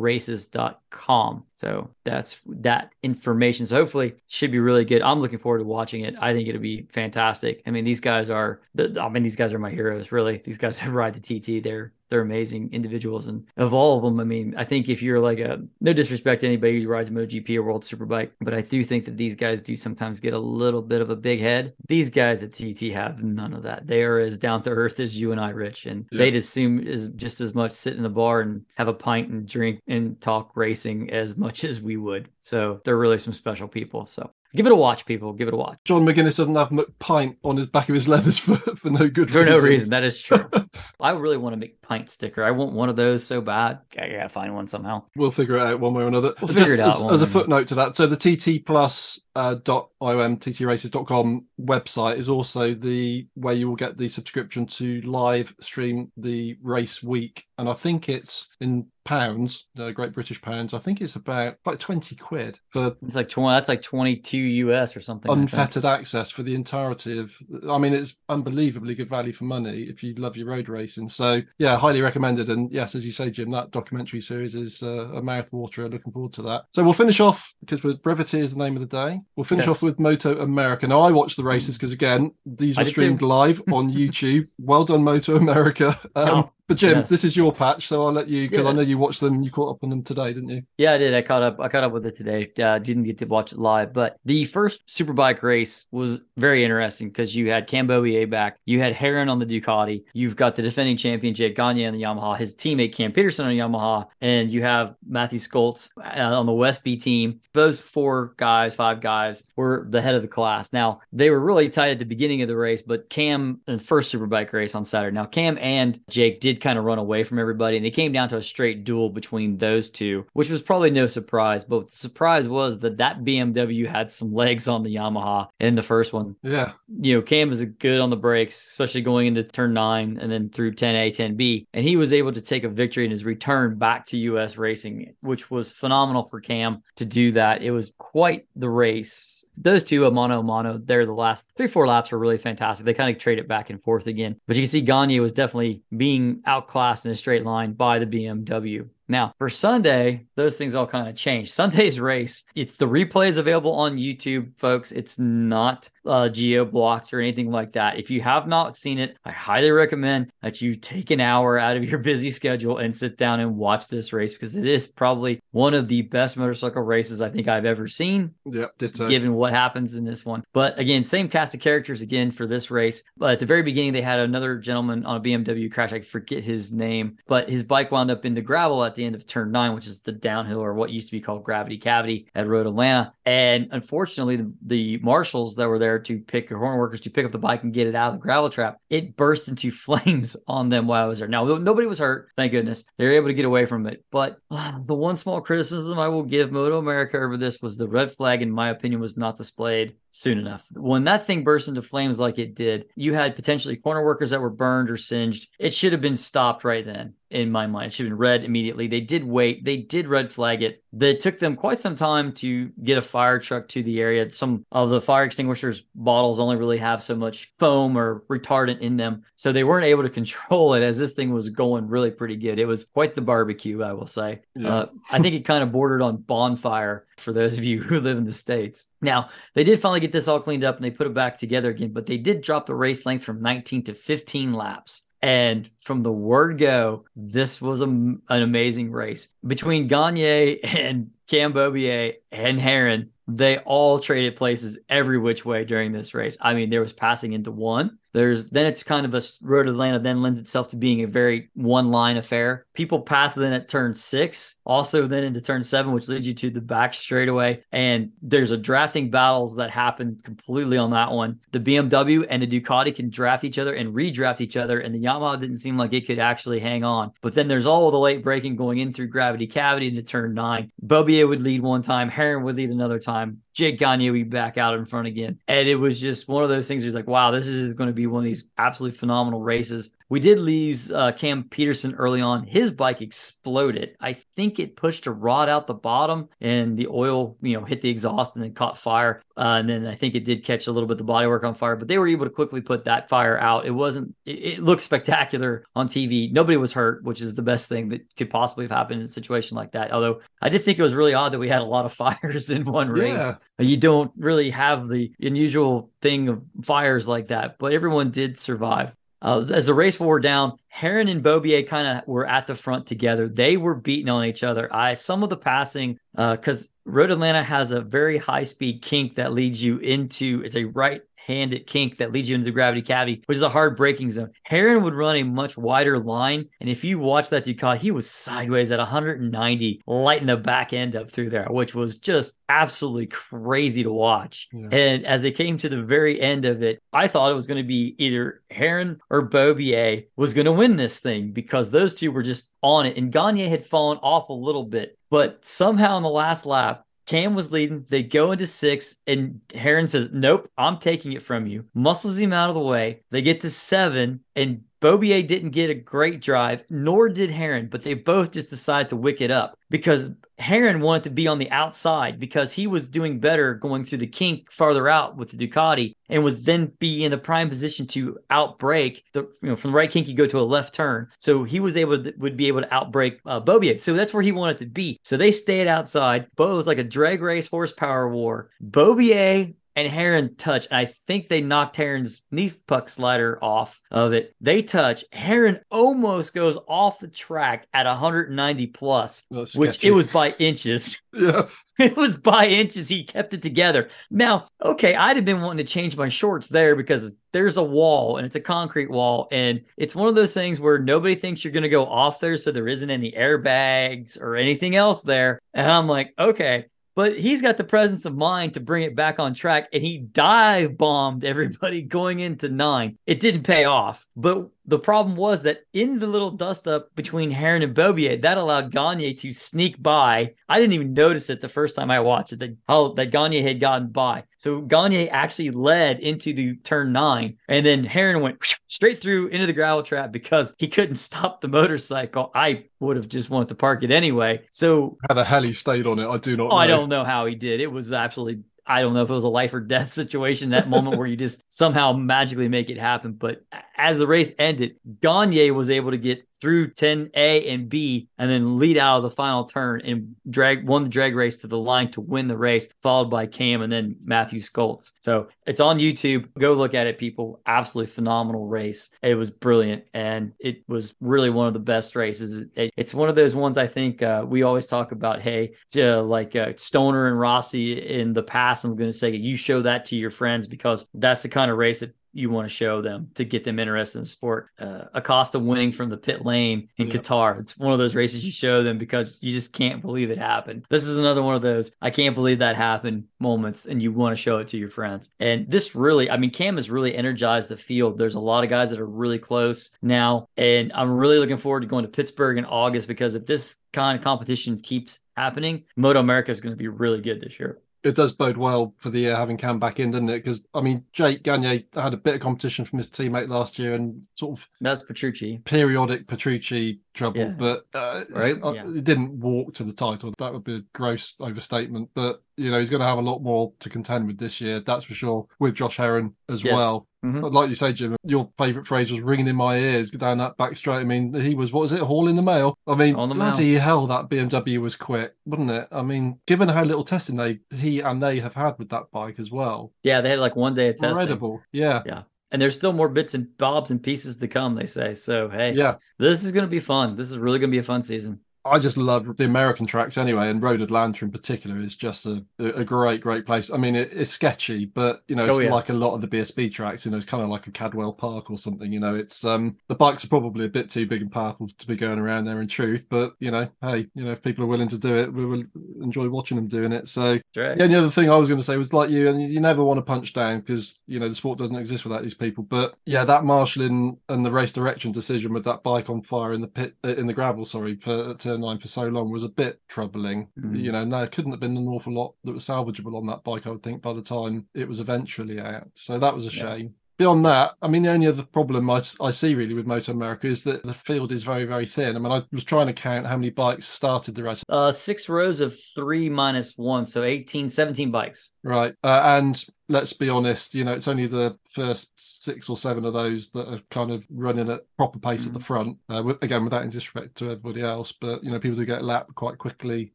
[SPEAKER 2] races.com. So that's that information. So hopefully should be really good. I'm looking forward to watching it. I think it'll be fantastic. I mean, these guys are I mean, these guys are my heroes, really. These guys who ride the TT, they're they're amazing individuals. And of all of them, I mean, I think if you're like a no disrespect to anybody who rides MotoGP or World Superbike, but I do think that these guys do sometimes get a little bit of a big head. These guys at TT have none of that. They are as down to earth as you and I, Rich, and yeah. they'd assume is just as much sit in the bar and have a pint and drink and talk racing as much as we would. So they're really some special people. So Give it a watch, people. Give it a watch.
[SPEAKER 1] John McGuinness doesn't have McPint on his back of his leathers for, for no good
[SPEAKER 2] for no reason. That is true. I really want a McPint sticker. I want one of those so bad. I gotta find one somehow.
[SPEAKER 1] We'll figure it out one way or another.
[SPEAKER 2] We'll Just figure it out.
[SPEAKER 1] As, as a footnote to that, so the TT Plus uh, dot iomttraces.com website is also the where you will get the subscription to live stream the race week. And i think it's in pounds uh, great british pounds. I think it's about like 20 quid for
[SPEAKER 2] it's like 20 that's like 22 us or something
[SPEAKER 1] unfettered access for the entirety of i mean it's unbelievably good value for money if you love your road racing. So yeah highly recommended. And yes as you say jim that documentary series is uh, a mouth waterer looking forward to that. So we'll finish off because brevity is the name of the day We'll finish yes. off with Moto America. Now, I watched the races because, again, these were streamed live on YouTube. well done, Moto America. Um, oh. But Jim, yes. this is your patch, so I'll let you because yeah. I know you watched them. You caught up on them today, didn't you?
[SPEAKER 2] Yeah, I did. I caught up. I caught up with it today. Uh, didn't get to watch it live, but the first Superbike race was very interesting because you had Cam Beaubier back, you had Herrin on the Ducati, you've got the defending champion Jake Gagne on the Yamaha, his teammate Cam Petersen on Yamaha, and you have Matthew Scholtz uh, on the Westby team. Those four guys, five guys, were the head of the class. Now they were really tight at the beginning of the race, but Cam in the first Superbike race on Saturday. Now Cam and Jake did kind of run away from everybody. And it came down to a straight duel between those two, which was probably no surprise. But the surprise was that that BMW had some legs on the Yamaha in the first one.
[SPEAKER 1] Yeah.
[SPEAKER 2] You know, Cam was good on the brakes, especially going into turn nine and then through 10A, 10B. And he was able to take a victory in his return back to US racing, which was phenomenal for Cam to do that. It was quite the race those two, a mono mono, they're the last three, four laps were really fantastic. They kind of trade it back and forth again. But you can see Gagne was definitely being outclassed in a straight line by the BMW. Now, for Sunday, those things all kind of change. Sunday's race, it's the replays available on YouTube, folks. It's not uh, geo blocked or anything like that. If you have not seen it, I highly recommend that you take an hour out of your busy schedule and sit down and watch this race because it is probably one of the best motorcycle races I think I've ever seen.
[SPEAKER 1] Yep,
[SPEAKER 2] given what happens in this one. But again, same cast of characters again for this race. But at the very beginning, they had another gentleman on a BMW crash. I forget his name, but his bike wound up in the gravel at the end of turn nine, which is the downhill or what used to be called gravity cavity at Road Atlanta. And unfortunately, the, the marshals that were there to pick horn workers to pick up the bike and get it out of the gravel trap, it burst into flames on them while I was there. Now, nobody was hurt, thank goodness. They were able to get away from it. But uh, the one small criticism I will give Moto America over this was the red flag, in my opinion, was not displayed soon enough. When that thing burst into flames like it did, you had potentially corner workers that were burned or singed. It should have been stopped right then in my mind. It should have been red immediately. They did wait. They did red flag it. They took them quite some time to get a fire truck to the area. Some of the fire extinguishers bottles only really have so much foam or retardant in them. So they weren't able to control it as this thing was going really pretty good. It was quite the barbecue, I will say. Yeah. Uh, I think it kind of bordered on bonfire for those of you who live in the States. Now, they did finally get this all cleaned up and they put it back together again, but they did drop the race length from 19 to 15 laps. And from the word go, this was a, an amazing race between Gagne and Cam Beaubier and Herrin. They all traded places every which way during this race. I mean, there was passing into one, There's then it's kind of a road to Atlanta then lends itself to being a very one line affair. People pass then at turn six, also then into turn seven, which leads you to the back straightaway. And there's a drafting battles that happen completely on that one. The BMW and the Ducati can draft each other and redraft each other, and the Yamaha didn't seem like it could actually hang on. But then there's all the late braking going in through gravity cavity into turn nine. Beaubier would lead one time, Herrin would lead another time. Jake Gagne would be back out in front again. And it was just one of those things where like, wow, this is going to be one of these absolutely phenomenal races. We did lose uh, Cam Petersen early on. His bike exploded. I think it pushed a rod out the bottom and the oil, you know, hit the exhaust and then caught fire. Uh, and then I think it did catch a little bit of the bodywork on fire, but they were able to quickly put that fire out. It wasn't, it, it looked spectacular on TV. Nobody was hurt, which is the best thing that could possibly have happened in a situation like that. Although I did think it was really odd that we had a lot of fires in one race. Yeah. You don't really have the unusual thing of fires like that, but everyone did survive. Uh, as the race wore down, Herrin and Beaubier kind of were at the front together. They were beating on each other. I some of the passing because uh, Road Atlanta has a very high speed kink that leads you into it's a right handed kink that leads you into the gravity cavity, which is a hard braking zone. Herrin would run a much wider line. And if you watch that Ducati, he was sideways at 190, lighting the back end up through there, which was just absolutely crazy to watch. Yeah. And as they came to the very end of it, I thought it was going to be either Herrin or Beaubier was going to win this thing because those two were just on it. And Gagne had fallen off a little bit. But somehow in the last lap, Cam was leading. They go into six, and Herrin says, Nope, I'm taking it from you. Muscles him out of the way. They get to seven, and Beaubier didn't get a great drive, nor did Herrin, but they both just decided to wick it up because Herrin wanted to be on the outside because he was doing better going through the kink farther out with the Ducati and was then be in the prime position to outbreak the you know from the right kink you go to a left turn. So he was able to would be able to outbreak uh, Beaubier. So that's where he wanted to be. So they stayed outside. But it was like a drag race horsepower war. Beaubier and Herrin touch. I think they knocked Herrin's knee puck slider off of it. They touch. Herrin almost goes off the track at 190 plus, which it was by inches.
[SPEAKER 1] Yeah.
[SPEAKER 2] It was by inches. He kept it together. Now, okay, I'd have been wanting to change my shorts there because there's a wall and it's a concrete wall. And it's one of those things where nobody thinks you're going to go off there. So there isn't any airbags or anything else there. And I'm like, okay, but he's got the presence of mind to bring it back on track and he dive bombed everybody going into nine. It didn't pay off, but the problem was that in the little dust up between Herrin and Beaubier, that allowed Gagne to sneak by. I didn't even notice it the first time I watched it that how that Gagne had gotten by. So Gagne actually led into the turn nine, and then Herrin went straight through into the gravel trap because he couldn't stop the motorcycle. I would have just wanted to park it anyway. So
[SPEAKER 1] how the hell he stayed on it, I do not. Oh,
[SPEAKER 2] know. I don't know how he did. It was absolutely I don't know if it was a life or death situation, that moment where you just somehow magically make it happen. But as the race ended, Gagne was able to get through 10A and B and then lead out of the final turn and drag won the drag race to the line to win the race, followed by Cam and then Matthew Scholtz. So it's on YouTube. Go look at it, people. Absolutely phenomenal race. It was brilliant and it was really one of the best races. it's one of those ones I think uh, we always talk about. Hey, uh, like uh, Stoner and Rossi in the past. I'm going to say you show that to your friends because that's the kind of race that you want to show them to get them interested in the sport. Uh, Acosta winning from the pit lane in Qatar. It's one of those races you show them because you just can't believe it happened. This is another one of those I can't believe that happened moments, and you want to show it to your friends. And this really, I mean, Cam has really energized the field. There's a lot of guys that are really close now, and I'm really looking forward to going to Pittsburgh in August because if this kind of competition keeps happening, Moto America is going to be really good this year
[SPEAKER 1] it does bode well for the year having Cam back in, doesn't it? Because I mean, Jake Gagne had a bit of competition from his teammate last year, and sort of
[SPEAKER 2] that's Petrucci
[SPEAKER 1] periodic Petrucci trouble, yeah. but uh,
[SPEAKER 2] right,
[SPEAKER 1] yeah. it didn't walk to the title. That would be a gross overstatement. But you know, he's going to have a lot more to contend with this year, that's for sure. With Josh Herrin as yes. well. Mm-hmm. Like you say, Jim, your favourite phrase was ringing in my ears down that back straight. I mean, he was, what was it, hauling the mail? I mean, On the bloody mail. hell, that BMW was quick, wasn't it? I mean, given how little testing they he and they have had with that bike as well.
[SPEAKER 2] Yeah, they had like one day of testing.
[SPEAKER 1] Incredible. Yeah.
[SPEAKER 2] Yeah. And there's still more bits and bobs and pieces to come, they say. So, hey,
[SPEAKER 1] yeah,
[SPEAKER 2] this is going to be fun. This is really going to be a fun season.
[SPEAKER 1] I just love the American tracks anyway, and Road Atlanta in particular is just a, a great, great place. I mean, it, it's sketchy, but you know, it's oh, yeah. like a lot of the BSB tracks. You know, it's kind of like a Cadwell Park or something. You know, it's um the bikes are probably a bit too big and powerful to be going around there in truth, but you know, hey, you know, if people are willing to do it, we will enjoy watching them doing it. So yeah, the only other thing I was going to say was like you, and you never want to punch down because you know the sport doesn't exist without these people. But yeah, that marshalling and the race direction decision with that bike on fire in the pit uh, in the gravel, sorry, for to 209 for so long was a bit troubling. Mm. You know, and there couldn't have been an awful lot that was salvageable on that bike, I would think, by the time it was eventually out. So that was a shame. Yeah beyond that, I mean, the only other problem I, I, see really with Moto America is that the field is very, very thin. I mean, I was trying to count how many bikes started the race.
[SPEAKER 2] Uh, six rows of three minus one, so 18, 17 bikes.
[SPEAKER 1] Right. Uh, and let's be honest, you know, it's only the first six or seven of those that are kind of running at proper pace mm. at the mm. front. Uh, again, without any disrespect to everybody else, but you know, people do get lapped quite quickly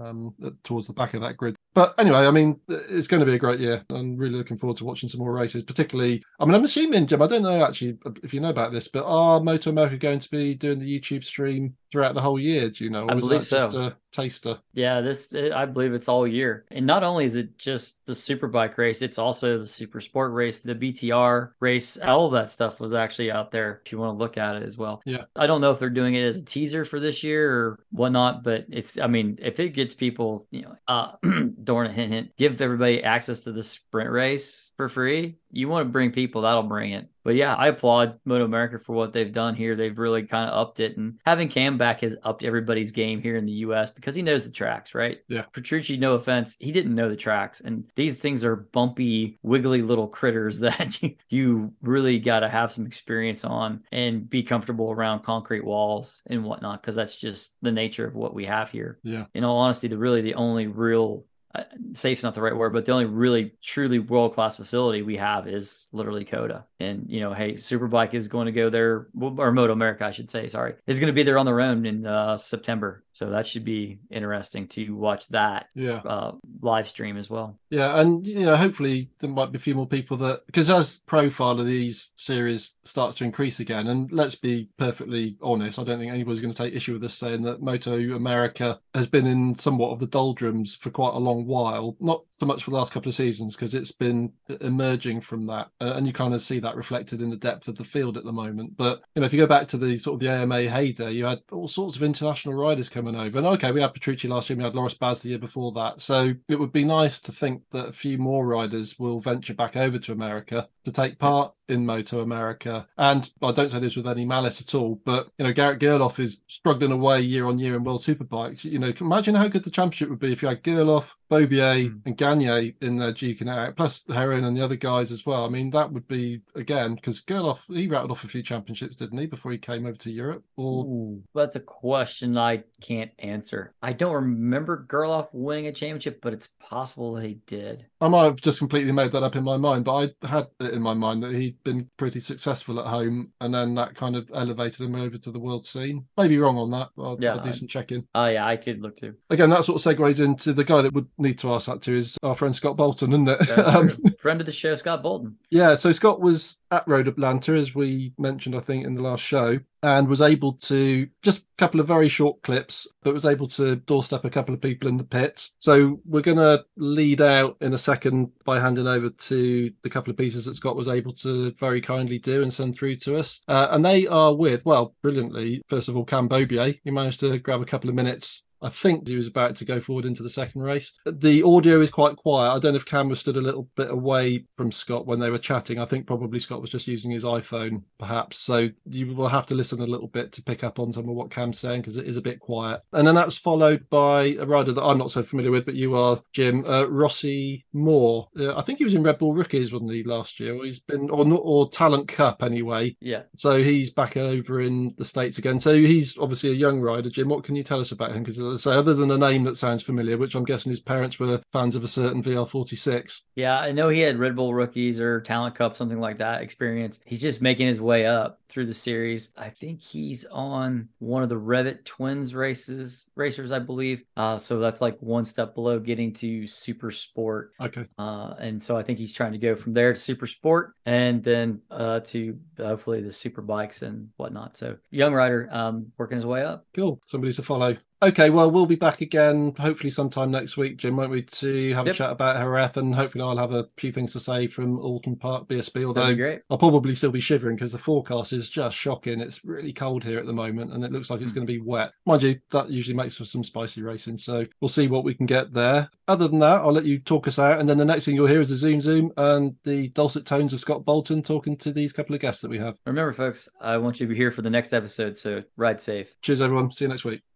[SPEAKER 1] um, towards the back of that grid. But anyway, I mean, it's going to be a great year. I'm really looking forward to watching some more races, particularly. I mean, I'm assuming, Jim, I don't know actually if you know about this, but are Moto America going to be doing the YouTube stream throughout the whole year? Do you know?
[SPEAKER 2] Or I believe so.
[SPEAKER 1] Taster?
[SPEAKER 2] Yeah, this I believe it's all year. And not only is it just the superbike race, it's also the super sport race, the BTR race. All that stuff was actually out there if you want to look at it as well.
[SPEAKER 1] Yeah.
[SPEAKER 2] I don't know if they're doing it as a teaser for this year or whatnot, but it's I mean, if it gets people, you know, uh don't a hint hint, give everybody access to the sprint race for free. You want to bring people, that'll bring it. But yeah, I applaud Moto America for what they've done here. They've really kind of upped it, and having Cam back has upped everybody's game here in the U.S. because he knows the tracks, right?
[SPEAKER 1] Yeah.
[SPEAKER 2] Petrucci, no offense, he didn't know the tracks, and these things are bumpy, wiggly little critters that you, you really got to have some experience on and be comfortable around concrete walls and whatnot because that's just the nature of what we have here.
[SPEAKER 1] Yeah.
[SPEAKER 2] In all honesty, the really the only real uh, safe's not the right word, but the only really truly world class facility we have is literally COTA. And you know, hey, Superbike is going to go there, or Moto America, I should say. Sorry, is going to be there on their own in uh, September. So that should be interesting to watch that
[SPEAKER 1] yeah.
[SPEAKER 2] uh, live stream as well.
[SPEAKER 1] Yeah, and you know, hopefully there might be a few more people that because as profile of these series starts to increase again, and let's be perfectly honest, I don't think anybody's going to take issue with us saying that Moto America has been in somewhat of the doldrums for quite a long while. Not so much for the last couple of seasons because it's been emerging from that, uh, and you kind of see that reflected in the depth of the field at the moment. But you know, if you go back to the sort of the AMA heyday, you had all sorts of international riders coming over. And okay, we had Petrucci last year, we had Loris Baz the year before that. So it would be nice to think that a few more riders will venture back over to America to take part in Moto America. And I don't say this with any malice at all, but you know, Garrett Gerloff is struggling away year on year in World Superbikes. You know, imagine how good the championship would be if you had Gerloff, Beaubier, mm. and Gagne in there duking out, plus Herrin and the other guys as well. I mean, that would be again because Gerloff he rattled off a few championships, didn't he, before he came over to Europe? Or
[SPEAKER 2] Ooh, that's a question I can't answer. I don't remember Gerloff winning a championship, but it's possible he did.
[SPEAKER 1] I might have just completely made that up in my mind, but I had it in my mind that he'd been pretty successful at home, and then that kind of elevated him over to the world scene. Maybe wrong on that. I'll, yeah, I'll do some checking.
[SPEAKER 2] Oh yeah, I could look too.
[SPEAKER 1] Again, that sort of segues into the guy that would need to ask that to is our friend Scott Bolton, isn't it?
[SPEAKER 2] um, friend of the show, Scott Bolton.
[SPEAKER 1] Yeah, so Scott was at Road Atlanta, as we mentioned, I think, in the last show, and was able to just a couple of very short clips, but was able to doorstep a couple of people in the pit. So we're going to lead out in a second by handing over to the couple of pieces that Scott was able to very kindly do and send through to us. Uh, and they are with, well, brilliantly, first of all, Cam Beaubier. He managed to grab a couple of minutes I think he was about to go forward into the second race. The audio is quite quiet. I don't know if Cam was stood a little bit away from Scott when they were chatting. I think probably Scott was just using his iPhone, perhaps. So you will have to listen a little bit to pick up on some of what Cam's saying because it is a bit quiet. And then that's followed by a rider that I'm not so familiar with, but you are, Jim, uh, Rossi Moor. Uh, I think he was in Red Bull Rookies, wasn't he, last year? He's been, or, or Talent Cup anyway.
[SPEAKER 2] Yeah.
[SPEAKER 1] So he's back over in the States again. So he's obviously a young rider. Jim, what can you tell us about him? Because say, other than a name that sounds familiar, which I'm guessing his parents were fans of a certain VR46.
[SPEAKER 2] Yeah, I know he had Red Bull rookies or Talent Cup, something like that experience. He's just making his way up through the series. I think he's on one of the Revit Twins races, racers, I believe. Uh, so that's like one step below getting to Super Sport.
[SPEAKER 1] Okay.
[SPEAKER 2] Uh, and so I think he's trying to go from there to Super Sport and then uh, to hopefully the super bikes and whatnot. So young rider um, working his way up.
[SPEAKER 1] Cool. Somebody to follow. Okay, well, we'll be back again hopefully sometime next week, Jim, won't we, to have yep. a chat about Jerez and hopefully I'll have a few things to say from Oulton Park BSB, although I'll probably still be shivering because the forecast is just shocking. It's really cold here at the moment and it looks like it's hmm. going to be wet. Mind you, that usually makes for some spicy racing, so we'll see what we can get there. Other than that, I'll let you talk us out and then the next thing you'll hear is a Zoom Zoom and the dulcet tones of Scott Bolton talking to these couple of guests that we have.
[SPEAKER 2] Remember, folks, I want you to be here for the next episode, so ride safe.
[SPEAKER 1] Cheers, everyone. See you next week.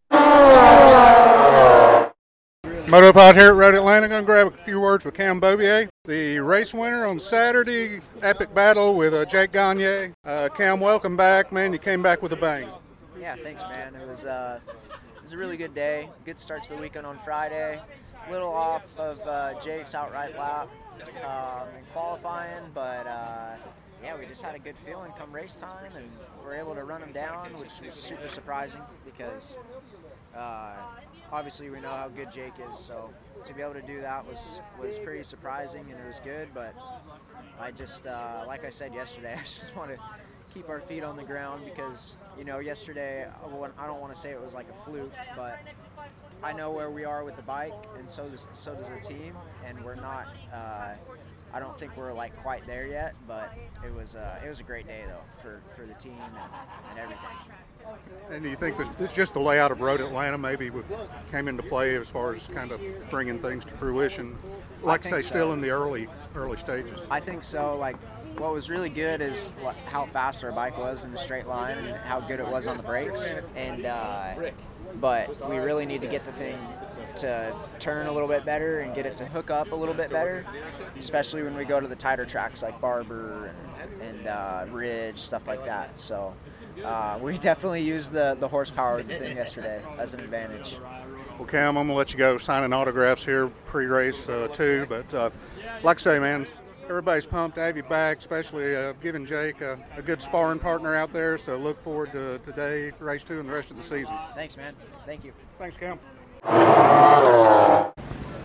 [SPEAKER 4] MotoPod here at Road Atlanta. Going to grab a few words with Cam Beaubier, the race winner on Saturday. Epic battle with uh, Jake Gagne. Uh, Cam, welcome back, man. You came back with a bang.
[SPEAKER 5] Yeah, thanks, man. It was uh, it was a really good day. Good start to the weekend on Friday. A little off of uh, Jake's outright lap um, in qualifying, but uh, yeah, we just had a good feeling come race time, and we're able to run him down, which was super surprising because uh, obviously we know how good Jake is. So to be able to do that was was pretty surprising, and it was good. But I just, uh, like I said yesterday, I just want to keep our feet on the ground because you know yesterday I don't want to say it was like a fluke, but I know where we are with the bike, and so does so does the team, and we're not. Uh, I don't think we're like quite there yet, but it was uh, it was a great day though for, for the team and, and everything.
[SPEAKER 4] And do you think that just the layout of Road Atlanta maybe came into play as far as kind of bringing things to fruition? Like I say, so. still in the early early stages.
[SPEAKER 5] I think so. Like what was really good is how fast our bike was in the straight line and how good it was on the brakes. And uh, but we really need to get the thing to turn a little bit better and get it to hook up a little bit better, especially when we go to the tighter tracks like Barber and, and uh, Ridge, stuff like that. So uh, we definitely used the, the horsepower of the thing yesterday as an advantage.
[SPEAKER 4] Well, Cam, I'm going to let you go signing autographs here pre-race uh, too. But uh, like I say, man, everybody's pumped to have you back, especially uh, giving Jake a, a, good sparring partner out there. So look forward to today, race two, and the rest of the season.
[SPEAKER 5] Thanks, man. Thank you.
[SPEAKER 4] Thanks, Cam.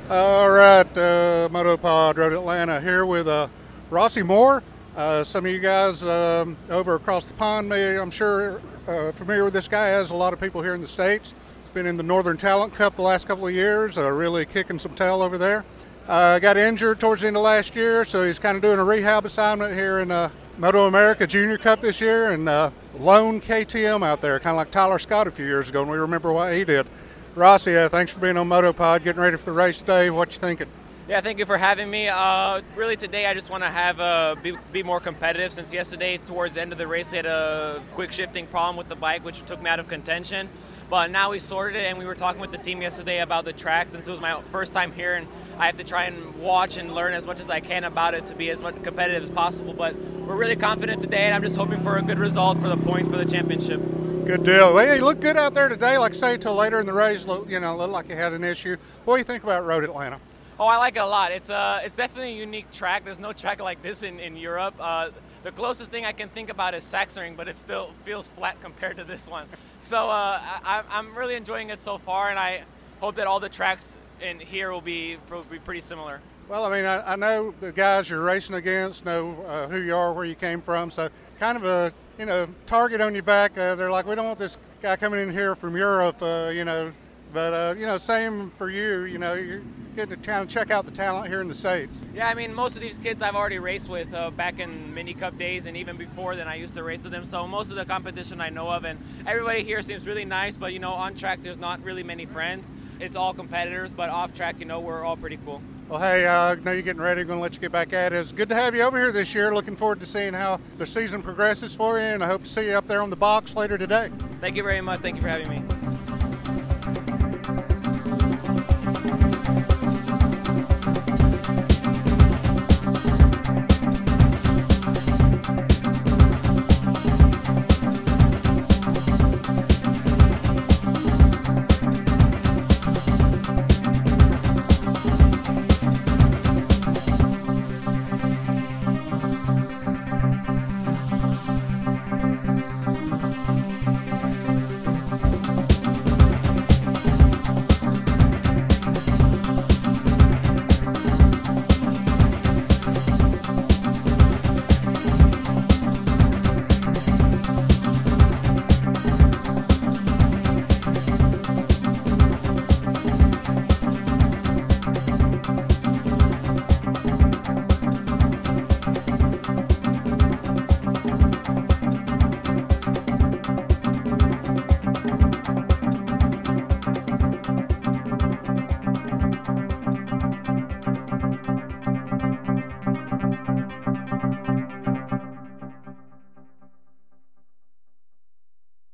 [SPEAKER 4] All right, uh, MotoPod Road Atlanta here with uh, Rossi Moor. Uh, some of you guys um, over across the pond may, I'm sure, uh, familiar with this guy, as a lot of people here in the States. He's been in the Northern Talent Cup the last couple of years, uh, really kicking some tail over there. Uh, got injured towards the end of last year, so he's kind of doing a rehab assignment here in uh, Moto America Junior Cup this year and uh, lone KTM out there, kind of like Tyler Scott a few years ago, and we remember what he did. Rossi, uh, thanks for being on MotoPod, getting ready for the race today. What you thinking?
[SPEAKER 6] Yeah, thank you for having me. Uh, really, today I just want to have uh, be, be, more competitive. Since yesterday, towards the end of the race, we had a quick shifting problem with the bike, which took me out of contention. But now we sorted it, and we were talking with the team yesterday about the track since it was my first time here, and I have to try and watch and learn as much as I can about it to be as much competitive as possible. But we're really confident today, and I'm just hoping for a good result for the points for the championship.
[SPEAKER 4] Good deal. Well, you look good out there today. Like say, till later in the race, you know, looked like you had an issue. What do you think about Road Atlanta?
[SPEAKER 6] Oh, I like it a lot. It's uh, it's definitely a unique track. There's no track like this in, in Europe. Uh, the closest thing I can think about is Sachsenring, but it still feels flat compared to this one. So uh, I, I'm really enjoying it so far, and I hope that all the tracks in here will be, will be pretty similar.
[SPEAKER 4] Well, I mean, I, I know the guys you're racing against know uh, who you are, where you came from, so kind of a you know target on your back. Uh, they're like, we don't want this guy coming in here from Europe, uh, you know. But uh, you know, same for you. You know, you're getting to of check out the talent here in the states.
[SPEAKER 6] Yeah, I mean, most of these kids I've already raced with uh, back in mini cup days, and even before then, I used to race with them. So most of the competition I know of, and everybody here seems really nice. But you know, on track, there's not really many friends. It's all competitors, but off track, you know, we're all pretty cool.
[SPEAKER 4] Well, hey, I uh, know you're getting ready. I'm going to let you get back at it. It's good to have you over here this year. Looking forward to seeing how the season progresses for you, and I hope to see you up there on the box later today.
[SPEAKER 6] Thank you very much. Thank you for having me.